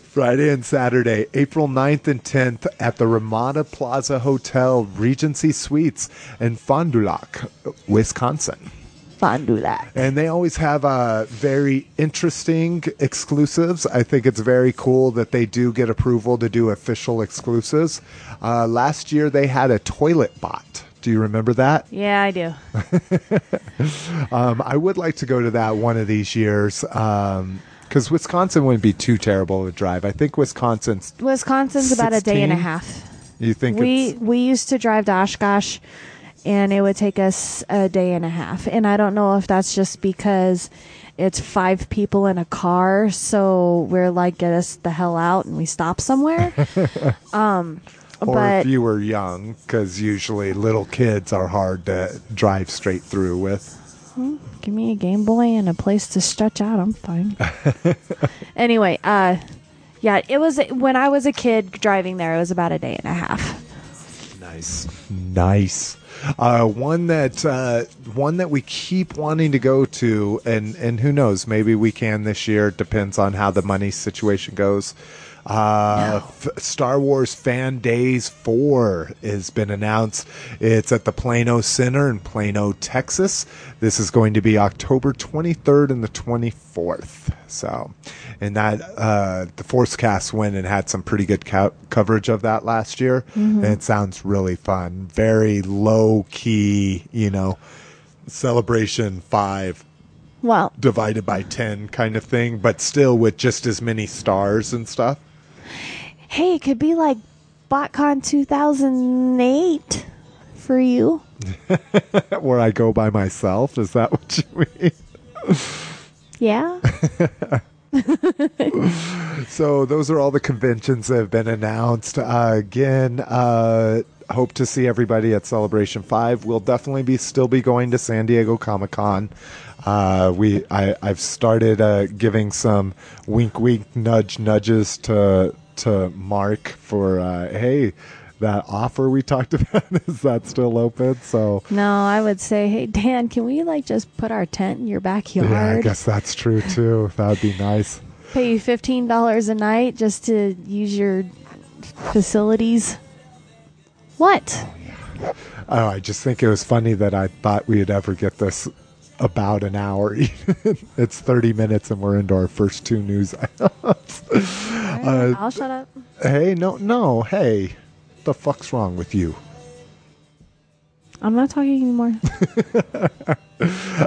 Speaker 3: Friday and Saturday, April 9th and 10th at the Ramada Plaza Hotel Regency Suites in Fond du Lac, Wisconsin.
Speaker 4: Fond du Lac.
Speaker 3: And they always have uh, very interesting exclusives. I think it's very cool that they do get approval to do official exclusives. Uh, last year they had a toilet bot. Do you remember that?
Speaker 4: Yeah, I do.
Speaker 3: Um, I would like to go to that one of these years because Wisconsin wouldn't be too terrible to drive. I think Wisconsin's.
Speaker 4: Wisconsin's about a day and a half.
Speaker 3: You think
Speaker 4: We
Speaker 3: it's
Speaker 4: we used to drive to Oshkosh, and it would take us a day and a half. And I don't know if that's just because it's five people in a car, so we're like, get us the hell out, and we stop somewhere. um,
Speaker 3: or
Speaker 4: but
Speaker 3: if you were young, because usually little kids are hard to drive straight through with.
Speaker 4: give me a Game Boy and a place to stretch out. I'm fine. anyway, uh, yeah, it was when I was a kid driving there. It was about a day and a half.
Speaker 3: Nice, nice. Uh, one that uh, one that we keep wanting to go to, and and who knows, maybe we can this year. It depends on how the money situation goes. Uh, F- Star Wars Fan Days 4 has been announced. It's at the Plano Center in Plano, Texas. This is going to be October 23rd and the 24th. So, and that, uh, the Forcecast went and had some pretty good co- coverage of that last year. And it sounds really fun. Very low key, you know, celebration five
Speaker 4: Well,
Speaker 3: divided by 10 kind of thing, but still with just as many stars and stuff.
Speaker 4: Hey, it could be like BotCon 2008 for you.
Speaker 3: Where I go by myself. Is that what you mean?
Speaker 4: Yeah.
Speaker 3: So those are all the conventions that have been announced. Uh, again, uh, hope to see everybody at Celebration Five. We'll definitely be still be going to San Diego Comic Con. Uh, we I, I've started uh, giving some wink, wink, nudge, nudges to to Mark for uh, hey. That offer we talked about is that still open? So
Speaker 4: no, I would say, hey Dan, can we like just put our tent in your backyard?
Speaker 3: yeah, I guess that's true too. That would be nice.
Speaker 4: Pay you fifteen dollars a night just to use your facilities. What?
Speaker 3: Oh, I just think it was funny that I thought we'd ever get this about an hour. it's 30 minutes and we're into our first two news items. Uh,
Speaker 4: I'll shut up.
Speaker 3: hey, no, no, hey, the fuck's wrong with you?
Speaker 4: I'm not talking anymore.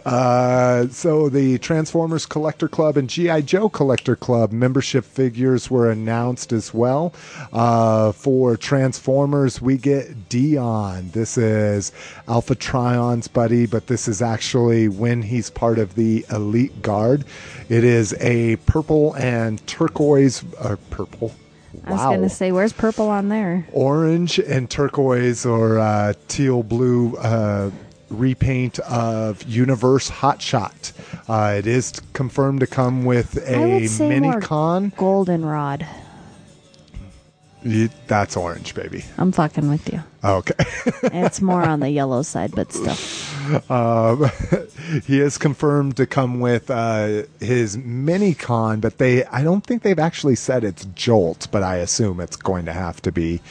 Speaker 3: Uh, so the Transformers Collector Club and GI Joe Collector Club membership figures were announced as well. Uh, for Transformers, we get Dion. This is Alpha Trion's buddy, but this is actually when he's part of the Elite Guard. It is a purple and turquoise, uh, purple.
Speaker 4: I was gonna say, where's purple on there?
Speaker 3: orange and turquoise or uh, teal blue uh, repaint of Universe Hotshot. Uh, it is confirmed to come with
Speaker 4: I
Speaker 3: a
Speaker 4: would say
Speaker 3: mini
Speaker 4: more
Speaker 3: con.
Speaker 4: Goldenrod.
Speaker 3: Y- That's orange, baby.
Speaker 4: I'm fucking with you.
Speaker 3: Okay.
Speaker 4: It's more on the yellow side, but still.
Speaker 3: Um, he is confirmed to come with uh, his mini con, but they I don't think they've actually said it's Jolt, but I assume it's going to have to be.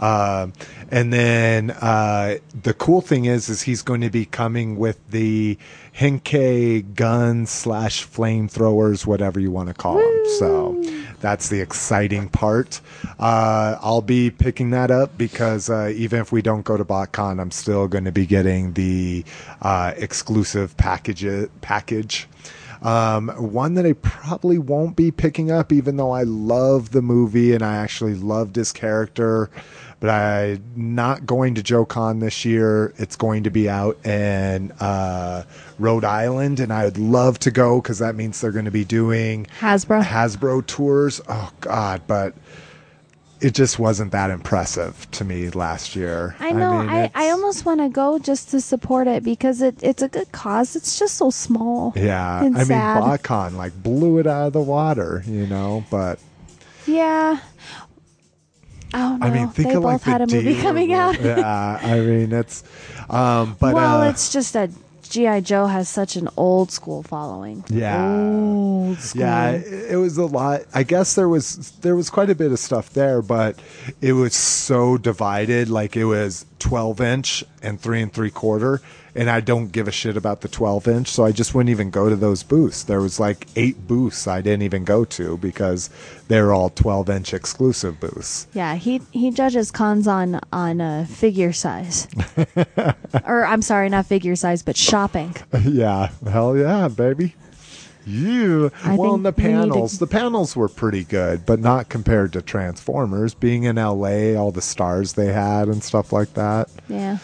Speaker 3: Um and then uh, the cool thing is, is he's going to be coming with the Henkei gun slash flamethrowers, whatever you want to call them. So that's the exciting part. Uh, I'll be picking that up because uh, even if we don't go to BotCon, I'm still going to be getting the uh, exclusive package. Package. Um, one that I probably won't be picking up, even though I love the movie and I actually loved his character. But I'm not going to Joe Con this year. It's going to be out in uh, Rhode Island, and I would love to go because that means they're going to be doing
Speaker 4: Hasbro.
Speaker 3: Hasbro tours. Oh God, but it just wasn't that impressive to me last year.
Speaker 4: I know.
Speaker 3: mean,
Speaker 4: I, I, almost want to go just to support it because it, it's a good cause. It's just so small.
Speaker 3: yeah. I mean,
Speaker 4: sad.
Speaker 3: BotCon like blew it out of the water, you know. But
Speaker 4: Yeah. Oh no!
Speaker 3: I mean, think
Speaker 4: they
Speaker 3: of
Speaker 4: both
Speaker 3: like
Speaker 4: had a movie coming out.
Speaker 3: yeah, I mean it's, um, but
Speaker 4: well,
Speaker 3: uh,
Speaker 4: it's just that GI Joe has such an old school following.
Speaker 3: Yeah.
Speaker 4: old school.
Speaker 3: Yeah, it, it was a lot. I guess there was there was quite a bit of stuff there, but it was so divided. Like it was twelve inch and three and three quarter, and I don't give a shit about the twelve inch, so I just wouldn't even go to those booths. There was like eight booths I didn't even go to because they're all twelve inch exclusive booths.
Speaker 4: Yeah, he he judges cons on on uh, figure size, or I'm sorry, not figure size, but shopping.
Speaker 3: yeah, hell yeah, baby. You well, and the
Speaker 4: we to-
Speaker 3: panels. The panels were pretty good, but not compared to Transformers. Being in LA, all the stars they had and stuff like that.
Speaker 4: Yeah,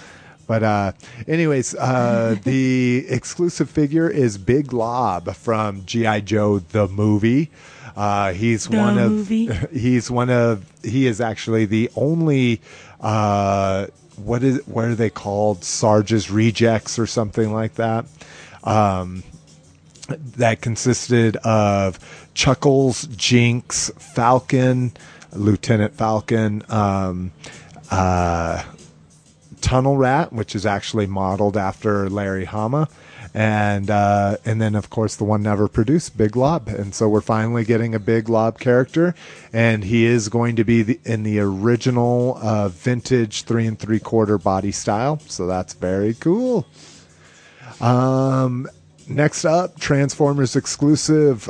Speaker 3: But uh, anyways, uh, the exclusive figure is Big Lob from GI Joe the movie. Uh, he's one of he's one of he is actually the only uh, what is what are they called Sarge's rejects or something like that. Um, that consisted of Chuckles, Jinx, Falcon, Lieutenant Falcon, um, uh, Tunnel Rat, which is actually modeled after Larry Hama, and uh, and then of course the one never produced, Big Lob, and so we're finally getting a Big Lob character, and he is going to be the, in the original uh, vintage three and three quarter body style, so that's very cool. Um, next up, Transformers exclusive,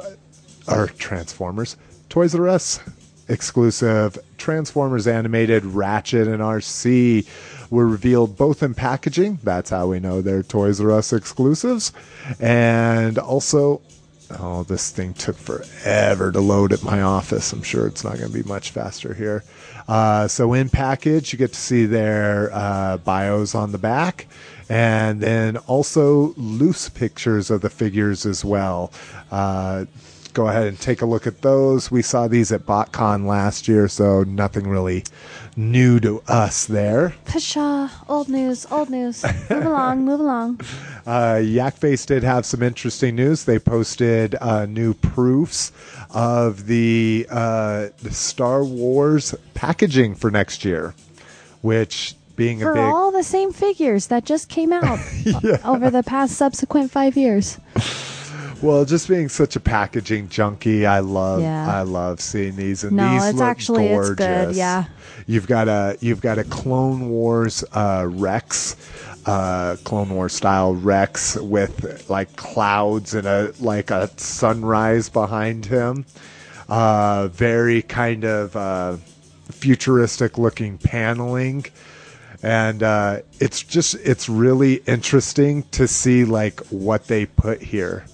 Speaker 3: or Transformers, Toys R Us exclusive Transformers animated Ratchet and RC were revealed both in packaging. That's how we know they're Toys R Us exclusives, and also. Oh, this thing took forever to load at my office. I'm sure it's not going to be much faster here. Uh, so, in package, you get to see their uh, bios on the back, and then also loose pictures of the figures as well. Uh, go ahead and take a look at those. We saw these at BotCon last year, so nothing really new to us there.
Speaker 4: Pshaw, old news, old news. Move along, move along.
Speaker 3: Uh, Yakface did have some interesting news. They posted uh, new proofs of the, uh, the Star Wars packaging for next year, which being
Speaker 4: For
Speaker 3: a big
Speaker 4: all the same figures that just came out o- over the past subsequent five years.
Speaker 3: Well, just being such a packaging junkie, I love
Speaker 4: Yeah.
Speaker 3: I love seeing these and
Speaker 4: No,
Speaker 3: these
Speaker 4: it's
Speaker 3: look
Speaker 4: actually- it's
Speaker 3: gorgeous.
Speaker 4: good, yeah.
Speaker 3: You've got a you've got a Clone Wars uh, Rex, uh, Clone Wars style Rex with like clouds and a like a sunrise behind him. Uh, very kind of uh, futuristic looking paneling and uh, it's just it's really interesting to see like what they put here.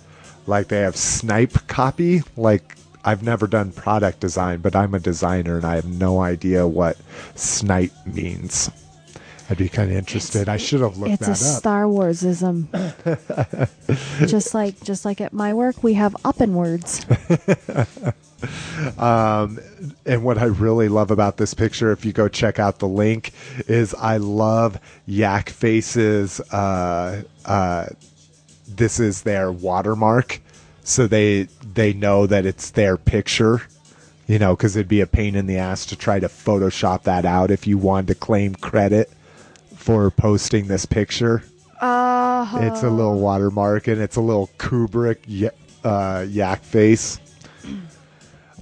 Speaker 3: Like they have snipe copy. Like i've never done product design but i'm a designer and i have no idea what snipe means I'd be kind of interested. I should have looked
Speaker 4: It's a
Speaker 3: up.
Speaker 4: Star Warsism. just like just like at my work, we have up and words.
Speaker 3: and what I really love about this picture, if you go check out the link, is I love Yak Face's. Uh, uh, this is their watermark, so they they know that it's their picture. You know, because it'd be a pain in the ass to try to Photoshop that out if you wanted to claim credit for posting this picture.
Speaker 4: Uh,
Speaker 3: It's a little watermark and it's a little Kubrick y- uh, yak face.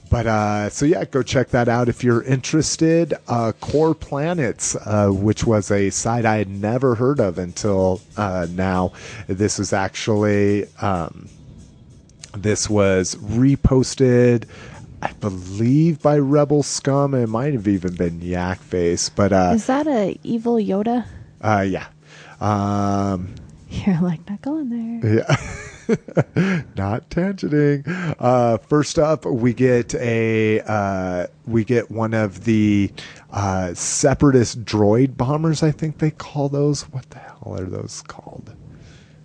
Speaker 3: But uh, so yeah, go check that out if you're interested. Uh, Core Planets, uh, which was a site I had never heard of until uh, now. This was actually um, this was reposted, I believe, by Rebel Scum. It might have even been Yak Face, but uh,
Speaker 4: is that a evil Yoda?
Speaker 3: Uh, yeah. Um,
Speaker 4: You're like not going there.
Speaker 3: Yeah. Not tangenting. Uh, first up, we get a uh, we get one of the uh, separatist droid bombers. I think they call those. What the hell are those called?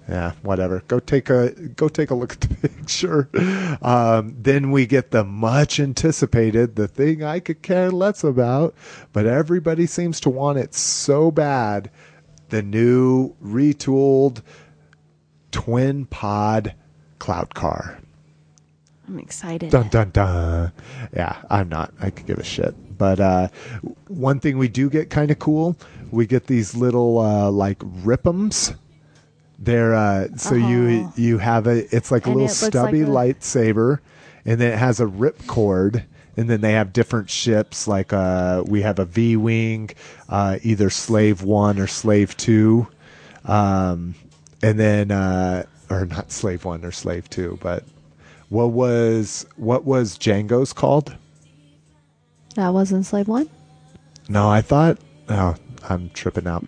Speaker 3: Yeah, whatever. Go take a go take a look at the picture. Um, then we get the much anticipated, the thing I could care less about, but everybody seems to want it so bad. The new retooled twin pod cloud car.
Speaker 4: I'm excited.
Speaker 3: Dun dun dun. Yeah, I'm not. I could give a shit. But uh, one thing we do get kind of cool, we get these little uh, like rip'ems. They're uh, so you
Speaker 4: Oh.
Speaker 3: you have a it's like a
Speaker 4: And
Speaker 3: little stubby
Speaker 4: like a-
Speaker 3: lightsaber, and then it has a rip cord. And then they have different ships, like uh, we have a V wing, uh, either Slave One or Slave Two, um, and then uh, or not Slave One or Slave Two, but what was what was Jango's called?
Speaker 4: That wasn't Slave One.
Speaker 3: No, I thought. Oh, I'm tripping out.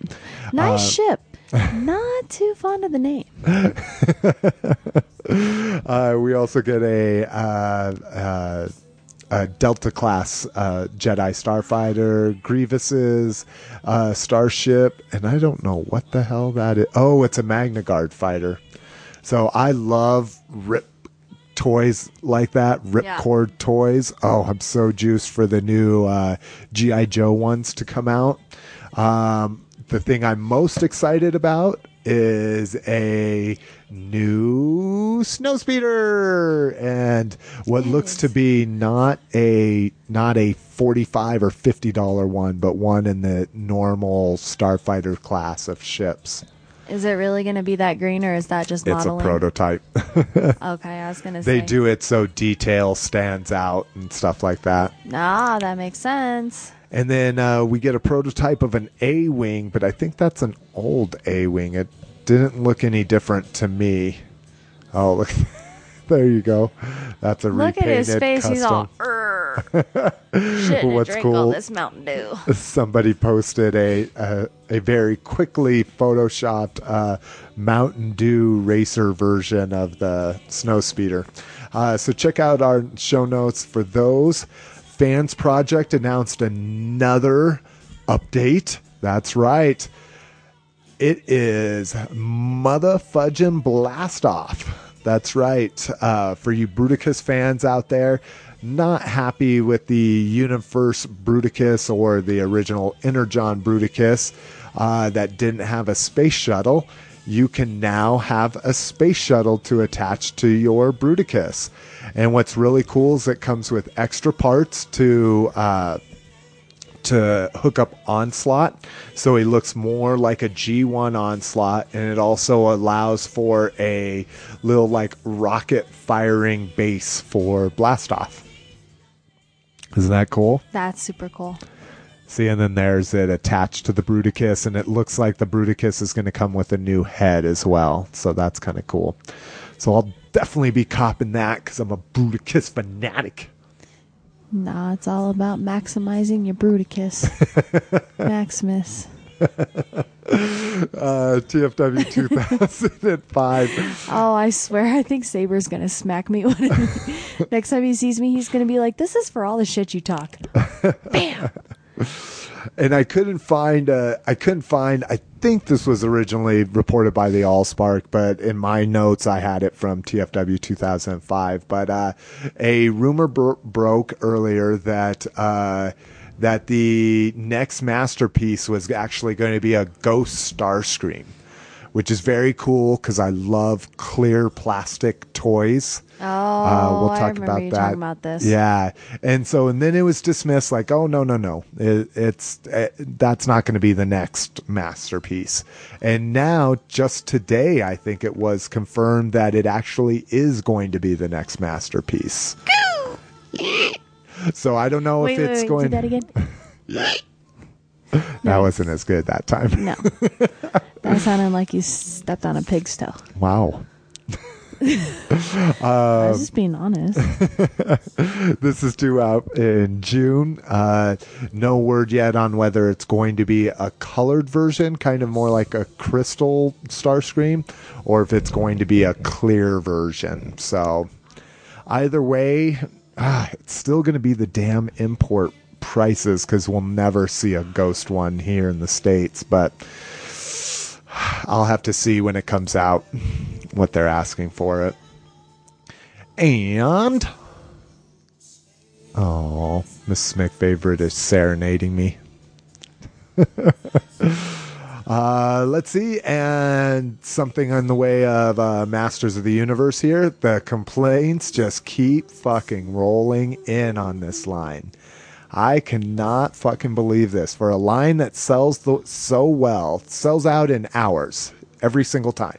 Speaker 4: Nice
Speaker 3: Uh,
Speaker 4: ship. Not too fond of the name.
Speaker 3: Uh, we also get a, uh, uh, Delta class uh, Jedi starfighter, Grievous's uh, starship, and I don't know what the hell that is. Oh, it's a Magna Guard fighter. So I love rip toys like that, ripcord toys. Oh, I'm so juiced for the new uh, GI Joe ones to come out. Um, the thing I'm most excited about is a new snow speeder and what looks to be not a not a 45 or 50 dollar one but one in the normal starfighter class of ships
Speaker 4: Is it really going to be that green, or is that just modeling?
Speaker 3: it's a prototype
Speaker 4: Okay, I was going to say.
Speaker 3: they do it so detail stands out and stuff like that
Speaker 4: Ah, that makes sense.
Speaker 3: And then uh, we get a prototype of an A wing, but I think that's an old A wing. It didn't look any different to me. Oh, look. there you go. That's a
Speaker 4: Look at his face. He's all, Shouldn't
Speaker 3: What's
Speaker 4: have drank all
Speaker 3: cool-
Speaker 4: this Mountain Dew.
Speaker 3: Somebody posted a a, a very quickly photoshopped uh, Mountain Dew racer version of the snow speeder. Uh, so check out our show notes for those. Fans Project announced another update. That's right. It is Mother Fudgin' Blast Off. That's right. Uh, for you Bruticus fans out there, not happy with the Universe Bruticus or the original Energon Bruticus uh, that didn't have a space shuttle, you can now have a space shuttle to attach to your Bruticus. And what's really cool is it comes with extra parts to. Uh, to hook up Onslaught, so he looks more like a G1 Onslaught, and it also allows for a little like rocket firing base for Blastoff. Isn't that cool?
Speaker 4: That's super cool.
Speaker 3: See, and then there's it attached to the Bruticus, and it looks like the Bruticus is going to come with a new head as well. So that's kind of cool. So I'll definitely be copping that because I'm a Bruticus fanatic.
Speaker 4: Nah, it's all about maximizing your Bruticus. Maximus.
Speaker 3: Uh, TFW 2005.
Speaker 4: Oh, I swear, I think Saber's gonna smack me. When next time he sees me, he's gonna be like, "This is for all the shit you talk." Bam.
Speaker 3: And I couldn't find. Uh, I couldn't find. I think this was originally reported by the Allspark, but in my notes I had it from TFW 2005. But uh, a rumor bro- broke earlier that. Uh, that the next masterpiece was actually going to be a ghost Star Starscream, which is very cool because I love clear plastic toys.
Speaker 4: Oh,
Speaker 3: Uh, we'll
Speaker 4: I
Speaker 3: talk
Speaker 4: remember
Speaker 3: about
Speaker 4: you
Speaker 3: that.
Speaker 4: talking about this.
Speaker 3: Yeah, and so and then it was dismissed like, oh no no no, it, it's uh that's not going to be the next masterpiece. And now, just today, I think it was confirmed that it actually is going to be the next masterpiece. so I don't know
Speaker 4: Wait,
Speaker 3: if
Speaker 4: wait,
Speaker 3: it's
Speaker 4: wait.
Speaker 3: going.
Speaker 4: Do that again.
Speaker 3: That wasn't as good that time.
Speaker 4: No. that sounded like you stepped on a pig's toe.
Speaker 3: Wow.
Speaker 4: I was just being honest.
Speaker 3: this is due out in June. Uh, no word yet on whether it's going to be a colored version, kind of more like a crystal Starscream, or if it's going to be a clear version. So, either way, ah, it's still going to be the damn import prices because we'll never see a ghost one here in the States. But I'll have to see when it comes out what they're asking for it. And oh, Miss McFavorite is serenading me. uh, let's see, and something on the way of uh, Masters of the Universe here. The complaints just keep fucking rolling in on this line. I cannot fucking believe this for a line that sells the, so well, sells out in hours every single time.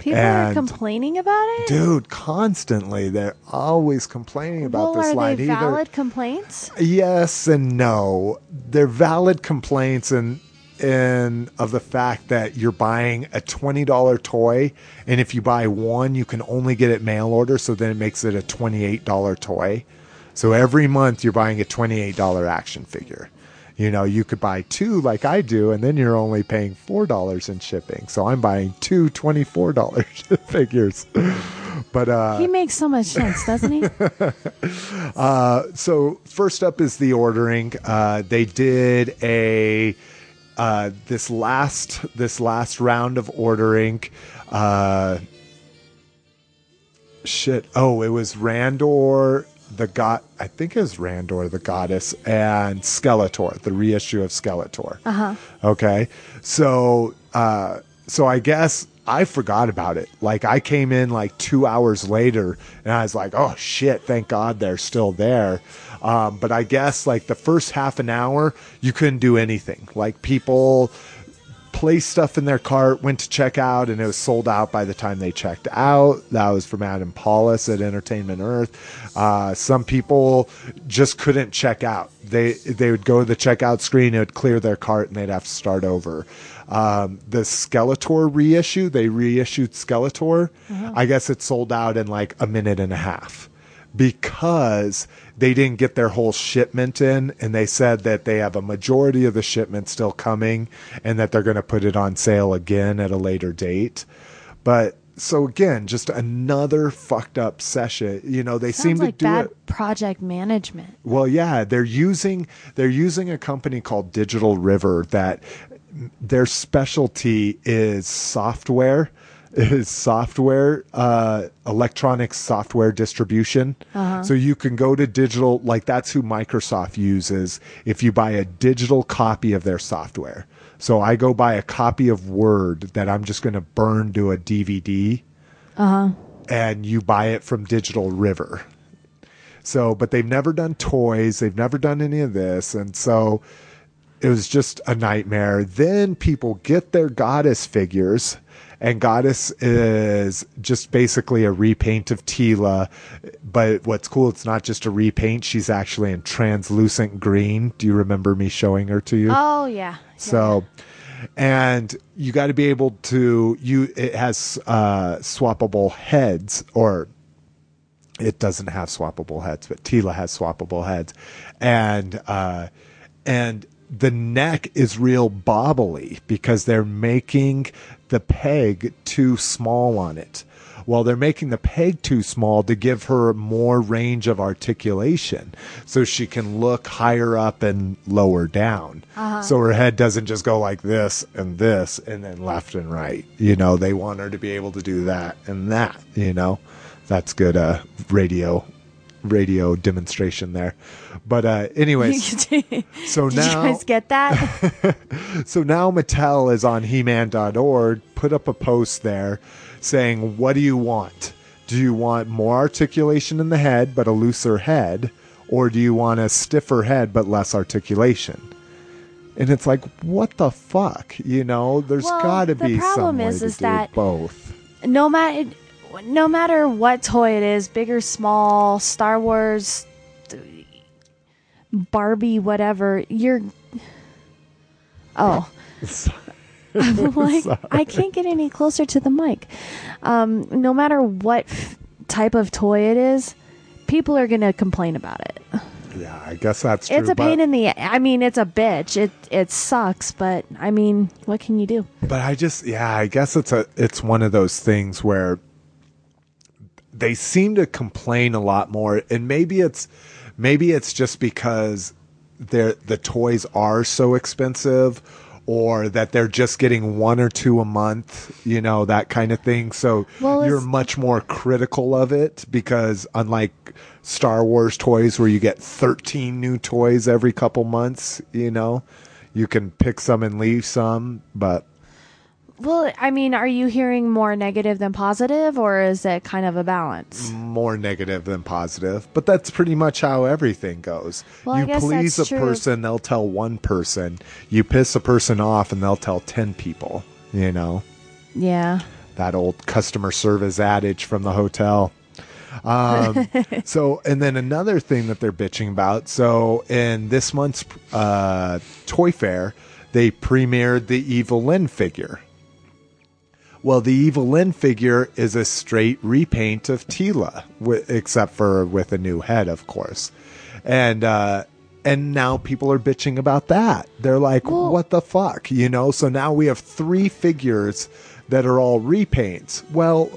Speaker 4: People
Speaker 3: And-
Speaker 4: are complaining about it.
Speaker 3: Dude, constantly they're always complaining about
Speaker 4: well,
Speaker 3: this
Speaker 4: are
Speaker 3: line.
Speaker 4: they
Speaker 3: Either
Speaker 4: valid complaints?
Speaker 3: yes and no. They're valid complaints and in of the fact that you're buying a twenty dollar toy, and if you buy one, you can only get it mail order. So then it makes it a twenty eight dollar toy. So every month you're buying a twenty eight dollar action figure. You know, you could buy two like I do, and then you're only paying four dollars in shipping. So I'm buying two twenty four dollar figures. But uh,
Speaker 4: he makes so much sense, doesn't he?
Speaker 3: uh, so first up is the ordering. Uh, they did a uh, this last this last round of ordering. Uh, shit. Oh, it was Randor the god. I think is Randor the goddess and Skeletor, the reissue of Skeletor. Uh huh. Okay, so uh, so I guess. I forgot about it. Like I came in like two hours later, and I was like, "Oh shit! Thank God they're still there." Um, but I guess like the first half an hour, you couldn't do anything. Like people placed stuff in their cart, went to check out, and it was sold out by the time they checked out. That was from Adam Paulus at Entertainment Earth. Uh, some people just couldn't check out. They they would go to the checkout screen, it would clear their cart, and they'd have to start over. Um, the Skeletor reissue, they reissued Skeletor. I guess it sold out in like a minute and a half because they didn't get their whole shipment in and they said that they have a majority of the shipment still coming and that they're going to put it on sale again at a later date. But so again, just another fucked up session. You know, they seem to
Speaker 4: like
Speaker 3: do
Speaker 4: bad
Speaker 3: it.
Speaker 4: project management.
Speaker 3: Well, yeah, they're using they're using a company called Digital River that their specialty is software is software uh electronic software distribution so you can go to digital like that's who microsoft uses if you buy a digital copy of their software so i go buy a copy of word that i'm just going to burn to a dvd and you buy it from digital river so, but they've never done toys. They've never done any of this. And so it was just a nightmare. Then people get their goddess figures, and goddess is just basically a repaint of Teela. But what's cool, it's not just a repaint. She's actually in translucent green. Do you remember me showing her to you?
Speaker 4: Oh yeah.
Speaker 3: So, and you got to be able to you. It has uh, swappable heads, or it doesn't have swappable heads, but Teela has swappable heads, and uh, and the neck is real bobbly because they're making the peg too small on it. Well, they're making the peg too small to give her more range of articulation so she can look higher up and lower down. So her head doesn't just go like this and this and then left and right. You know, they want her to be able to do that and that, you know. That's good uh radio radio demonstration there. But uh anyways,
Speaker 4: Did
Speaker 3: so
Speaker 4: you
Speaker 3: now
Speaker 4: guys get that?
Speaker 3: so now Mattel is on He-Man.org, put up a post there saying, "What do you want? Do you want more articulation in the head but a looser head, or do you want a stiffer head but less articulation?" And it's like, what the fuck? You know, there's
Speaker 4: Well,
Speaker 3: got to
Speaker 4: the
Speaker 3: be some way
Speaker 4: is-
Speaker 3: to
Speaker 4: is
Speaker 3: do
Speaker 4: that-
Speaker 3: both.
Speaker 4: no matter no matter what toy it is, big or small, Star Wars, Barbie, whatever, you're. Oh. I'm like, I can't get any closer to the mic. Um, no matter what f- type of toy it is, people are going to complain about it.
Speaker 3: Yeah, I guess that's true.
Speaker 4: it's a pain in the. I mean, it's a bitch. It it sucks, but I mean, what can you do?
Speaker 3: But I just yeah, I guess it's a it's one of those things where they seem to complain a lot more and maybe it's maybe it's just because they're the toys are so expensive or that they're just getting one or two a month, you know, that kind of thing. So
Speaker 4: Well,
Speaker 3: you're much more critical of it because unlike Star Wars toys where you get 13 new toys every couple months, you know, you can pick some and leave some, but
Speaker 4: Well, I mean, are you hearing more negative than positive, or is it kind of a balance?
Speaker 3: more negative than positive, but that's pretty much how everything goes.
Speaker 4: Well,
Speaker 3: you please a
Speaker 4: true.
Speaker 3: person, they'll tell one person. You piss a person off, and they'll tell 10 people. You know,
Speaker 4: Yeah.
Speaker 3: that old customer service adage from the hotel. Um, so, and then another thing that they're bitching about. So, in this month's uh, Toy Fair, they premiered the Evil Lynn figure. Well, the Evil Lynn figure is a straight repaint of Teela, wi- except for with a new head, of course. And uh, and now people are bitching about that. They're like,
Speaker 4: Well-
Speaker 3: "What the fuck?" You know. So now we have three figures that are all repaints. Well,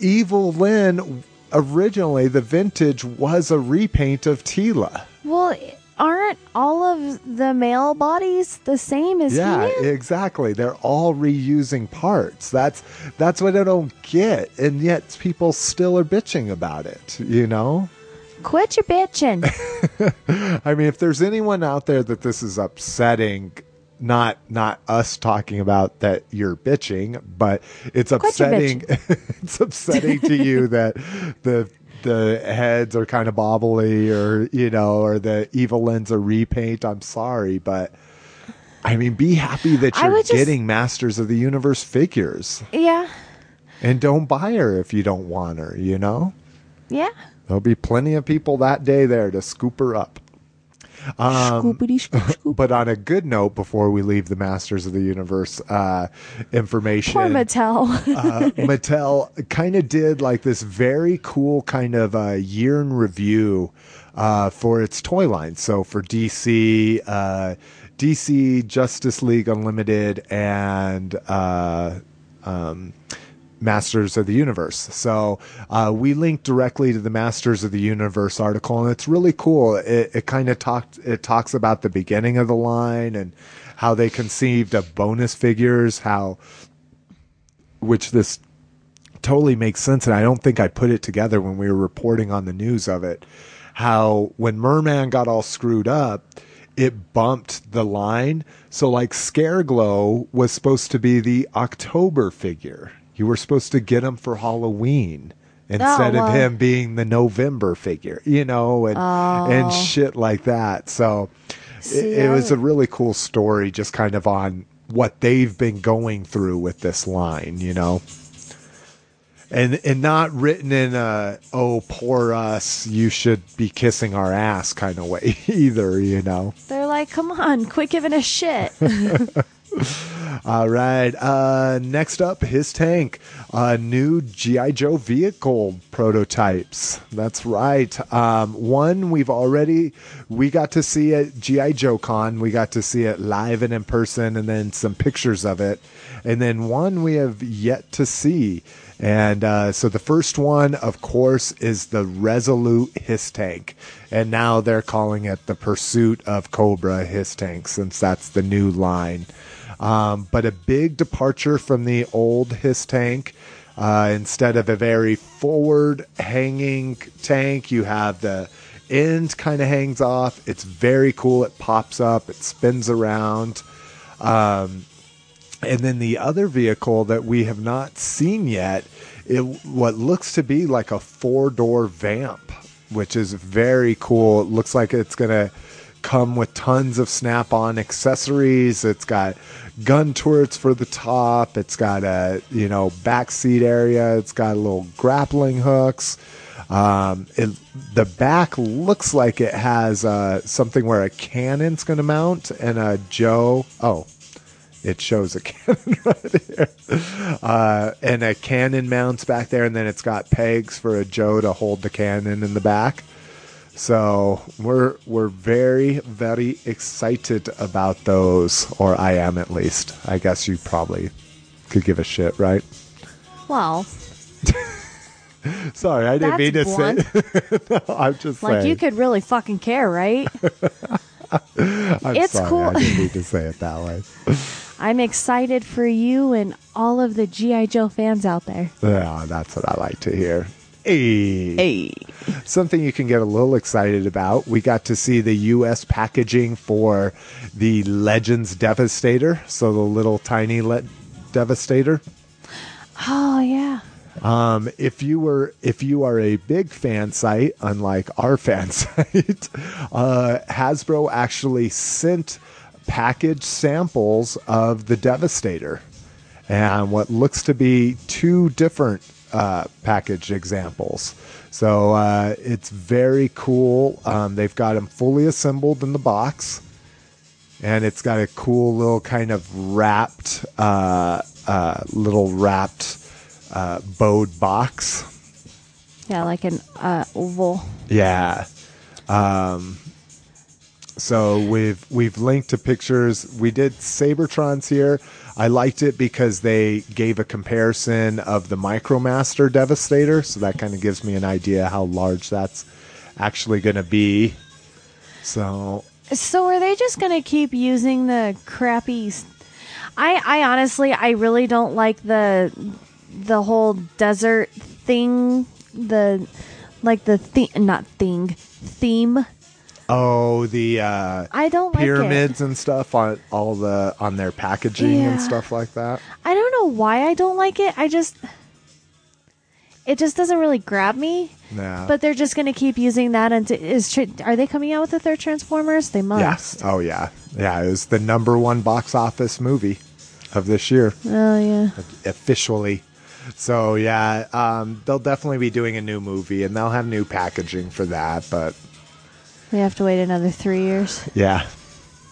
Speaker 3: Evil Lynn originally the vintage was a repaint of Teela.
Speaker 4: Well, aren't all of the male bodies the same as
Speaker 3: Yeah, exactly. They're all reusing parts. That's that's what I don't get, and yet people still are bitching about it. You know,
Speaker 4: Quit your bitching.
Speaker 3: I mean, if there's anyone out there that this is upsetting, not not us talking about that you're bitching, but it's upsetting. it's upsetting to you that the the heads are kind of bobbly, or you know, or the Evil Lynns are repaint. I'm sorry, but. I mean, be happy that you're
Speaker 4: just-
Speaker 3: getting Masters of the Universe figures.
Speaker 4: yeah.
Speaker 3: And don't buy her if you don't want her, you know?
Speaker 4: Yeah.
Speaker 3: There'll be plenty of people that day there to scoop her up.
Speaker 4: Scoop.
Speaker 3: But on a good note, before we leave the Masters of the Universe uh, information,
Speaker 4: Poor Mattel.
Speaker 3: uh, Mattel kind of did like this very cool kind of uh, year in review uh, for its toy line. So for DC, uh, DC Justice League Unlimited, and uh, um, Masters of the Universe. So uh, we linked directly to the Masters of the Universe article, and it's really cool. It, it kind of talked. It talks about the beginning of the line and how they conceived of bonus figures, how which this totally makes sense, and I don't think I put it together when we were reporting on the news of it. How when Merman got all screwed up, it bumped the line. So like Scareglow was supposed to be the October figure. You were supposed to get him for Halloween instead
Speaker 4: well.
Speaker 3: of him being the November figure, you know, and oh. and
Speaker 4: Oh.
Speaker 3: shit like that. So
Speaker 4: See,
Speaker 3: it, it was a really cool story, just kind of on what they've been going through with this line, you know. And and not written in a oh poor us, you should be kissing our ass kind of way either, you know.
Speaker 4: They're like, come on, quit giving a shit.
Speaker 3: All right. Uh, next up, Hiss tank. Uh, new GI Joe vehicle prototypes. That's right. Um, one we've already we got to see at GI Joe Con. We got to see it live and in person, and then some pictures of it. And then one we have yet to see, And uh, so the first one, of course, is the Resolute Hiss Tank. And now they're calling it the Pursuit of Cobra Hiss Tank since that's the new line. Um, but a big departure from the old Hiss Tank. Uh, instead of a very forward hanging tank, you have the end kind of hangs off. It's very cool. It pops up, it spins around. Um, and then the other vehicle that we have not seen yet, it what looks to be like a four door vamp, which is very cool. It looks like it's gonna come with tons of snap on accessories. It's got gun turrets for the top. It's got a you know back seat area. It's got little grappling hooks. Um, it, the back looks like it has uh, something where a cannon's going to mount and a Joe. Oh, it shows a cannon right here. Uh, and a cannon mounts back there, and then it's got pegs for a Joe to hold the cannon in the back. So we're we're very very excited about those, or I am at least. I guess you probably could give a shit, right?
Speaker 4: Well,
Speaker 3: Sorry, I didn't mean to
Speaker 4: blunt.
Speaker 3: say. no, I'm just
Speaker 4: like
Speaker 3: saying.
Speaker 4: you could really fucking care, right?
Speaker 3: I'm
Speaker 4: it's
Speaker 3: sorry,
Speaker 4: cool.
Speaker 3: I didn't mean to say it that way.
Speaker 4: I'm excited for you and all of the GI Joe fans out there.
Speaker 3: Yeah, that's what I like to hear. Hey.
Speaker 4: Hey.
Speaker 3: something you can get a little excited about. We got to see the U.S. packaging for the Legends Devastator, so the little tiny le- Devastator.
Speaker 4: Oh yeah.
Speaker 3: Um, if you were, if you are a big fan site, unlike our fan site, uh, Hasbro actually sent package samples of the Devastator, and what looks to be two different uh, package examples. So uh, it's very cool. Um, they've got them fully assembled in the box, and it's got a cool little kind of wrapped, uh, uh, little wrapped uh, bowed box.
Speaker 4: Yeah, like an uh, oval.
Speaker 3: Yeah. Um, so we've we've linked to pictures. We did Seibertron's here. I liked it because they gave a comparison of the Micromaster Devastator, so that kind of gives me an idea how large that's actually going to be. So
Speaker 4: So are they just gonna keep using the crappy? I I honestly I really don't like the the whole desert thing. The like the theme not thing theme.
Speaker 3: Oh, the uh,
Speaker 4: I don't like it.
Speaker 3: pyramids and stuff on all the on their packaging and stuff like that.
Speaker 4: I don't know why I don't like it. I just it just doesn't really grab me.
Speaker 3: Yeah.
Speaker 4: But they're just gonna keep using that. And is are they coming out with the third Transformers? They must.
Speaker 3: Yeah. Oh yeah. Yeah. It was the number one box office movie of this year,
Speaker 4: Oh yeah.
Speaker 3: officially. So yeah, um, they'll definitely be doing a new movie, and they'll have new packaging for that. But
Speaker 4: We have to wait another three years.
Speaker 3: yeah,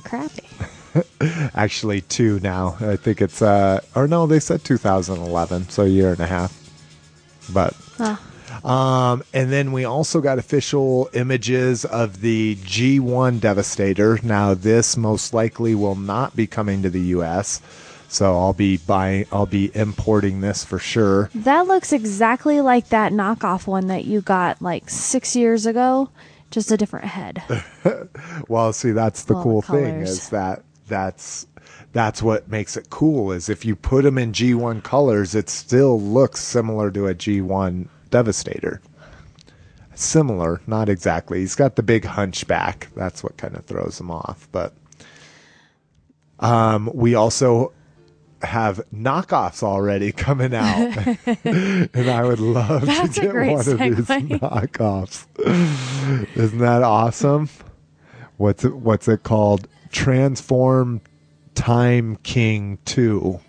Speaker 4: Crappy.
Speaker 3: actually two now. I think it's uh, or no, they said 2011, so a year and a half. But. Um, and then we also got official images of the G1 Devastator. Now, this most likely will not be coming to the U.S., so I'll be buying, I'll be importing this for sure.
Speaker 4: That looks exactly like that knockoff one that you got like six years ago, just a different head.
Speaker 3: Well, see, that's the
Speaker 4: All
Speaker 3: cool
Speaker 4: the
Speaker 3: thing is that that's that's what makes it cool. Is if you put them in G1 colors, it still looks similar to a G1 Devastator. Similar, not exactly. He's got the big hunchback. That's what kind of throws him off. But um, we also have knockoffs already coming out, and I would love
Speaker 4: That's
Speaker 3: to get one of these knockoffs. Isn't that awesome? What's it, what's it called? Transform Time King 2.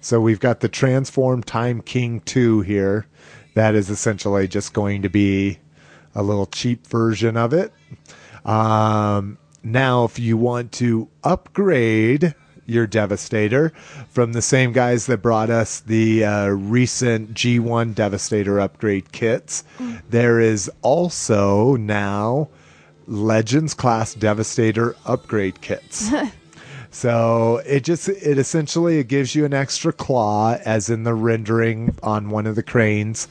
Speaker 3: So we've got the Transform Time King 2 here. That is essentially just going to be a little cheap version of it. Um, now, if you want to upgrade your Devastator from the same guys that brought us the uh, recent G1 Devastator upgrade kits, there is also now Legends class Devastator upgrade kits. So it just it essentially it gives you an extra claw, as in the rendering on one of the cranes,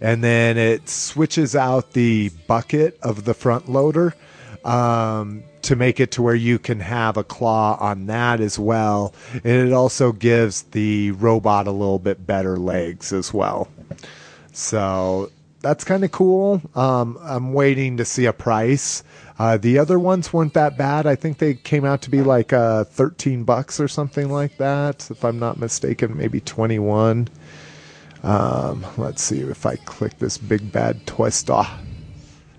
Speaker 3: and then it switches out the bucket of the front loader. Um, to make it to where you can have a claw on that as well, and it also gives the robot a little bit better legs as well. So that's kind of cool. Um, I'm waiting to see a price. Uh, the other ones weren't that bad. I think they came out to be like uh, 13 bucks or something like that, if I'm not mistaken, maybe 21. Um, let's see if I click this big bad toy store.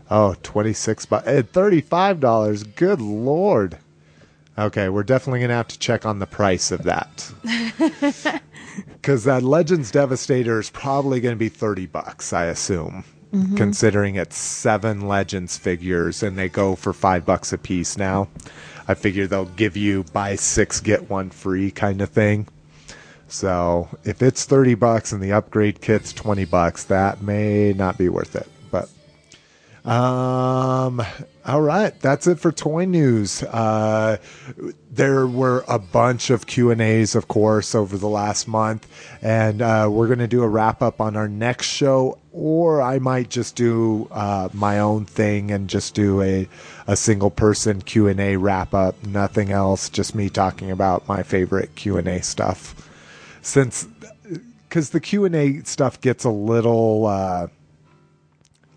Speaker 3: Oh, 26 bucks. Eh, $35. Good lord. Okay, we're definitely going to have to check on the price of that. Because that Legends Devastator is probably going to be 30 bucks, I assume mm-hmm. considering it's seven legends figures and they go for five bucks a piece now. I figure they'll give you buy six get one free kind of thing. So if it's thirty bucks and the upgrade kit's twenty bucks, that may not be worth it. Um, all right, that's it for toy news. Uh, there were a bunch of Q and A's, of course, over the last month, and uh, we're going to do a wrap up on our next show, or I might just do uh, my own thing and just do a a single person Q and A wrap up. Nothing else, just me talking about my favorite Q and A stuff. Since because the Q and A stuff gets a little.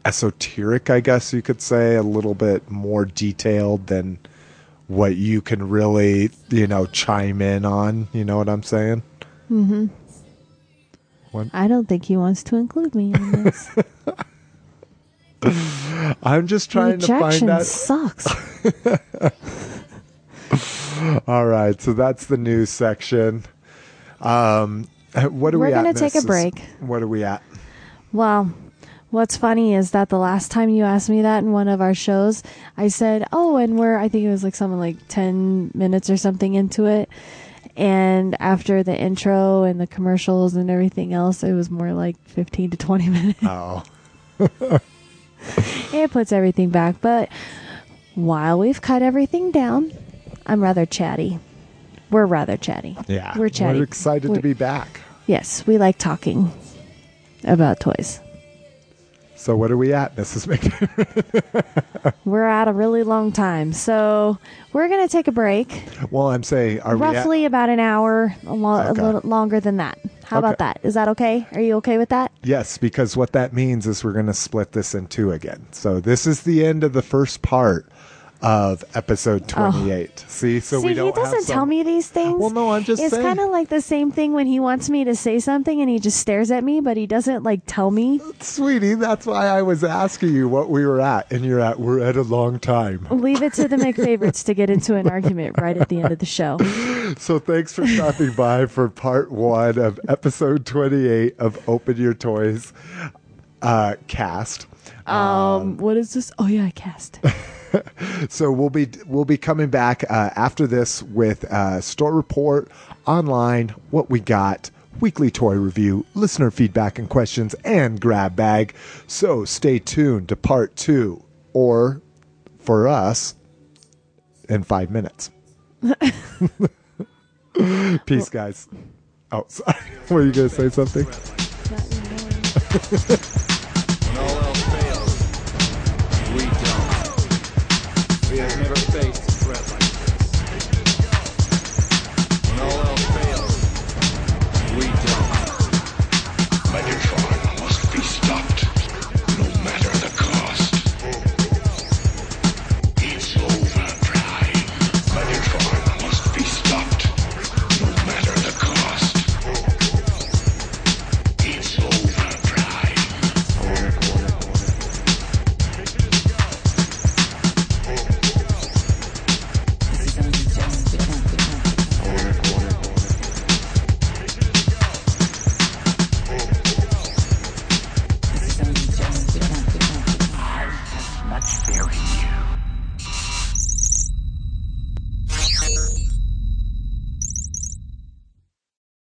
Speaker 3: Esoteric, I guess you could say, a little bit more detailed than what you can really, you know, chime in on. You know what I'm saying?
Speaker 4: I don't think he wants to include me in this.
Speaker 3: I'm just trying to find
Speaker 4: Rejection
Speaker 3: out.
Speaker 4: sucks.
Speaker 3: All right, so that's the news section. Um, what are
Speaker 4: We're
Speaker 3: we at?
Speaker 4: gonna take a break.
Speaker 3: What are we at?
Speaker 4: Well, what's funny is that the last time you asked me that in one of our shows, I said, "Oh, and we're I think it was like something like 10 minutes or something into it." And after the intro and the commercials and everything else, it was more like 15 to 20 minutes.
Speaker 3: Oh,
Speaker 4: it puts everything back, but while we've cut everything down, I'm rather chatty. We're rather chatty.
Speaker 3: yeah.
Speaker 4: We're chatty.
Speaker 3: We're excited to
Speaker 4: We're-
Speaker 3: be back.
Speaker 4: Yes, we like talking about toys.
Speaker 3: So what are we at, Mrs. McDavid?
Speaker 4: We're at a really long time, so we're gonna take a break.
Speaker 3: well, I'm saying, are
Speaker 4: roughly about an hour, a, lo-
Speaker 3: Okay.
Speaker 4: a little longer than that. How about that? Is that okay? Are you okay with that?
Speaker 3: Yes, because what that means is we're going to split this in two again. So this is the end of the first part of episode 28. See, so
Speaker 4: Oh. See,
Speaker 3: we don't
Speaker 4: he doesn't
Speaker 3: some-
Speaker 4: tell me these things.
Speaker 3: Well, no, I'm just
Speaker 4: It's kind of like the same thing when he wants me to say something and he just stares at me, but he doesn't like tell me.
Speaker 3: Sweetie, that's why I was asking you what we were at, and you're at. We're at a long time.
Speaker 4: Leave it to the McFavorites to get into an argument right at the end of the show.
Speaker 3: So thanks for stopping by for part one of episode 28 of Open Your Toys uh, cast.
Speaker 4: Um, what is this? Oh yeah, cast.
Speaker 3: So we'll be we'll be coming back uh, after this with uh, store report online, what we got, weekly toy review, listener feedback and questions, and grab bag. So stay tuned to part two, or for us, in five minutes. Peace, guys. Oh, sorry. Were you gonna say something?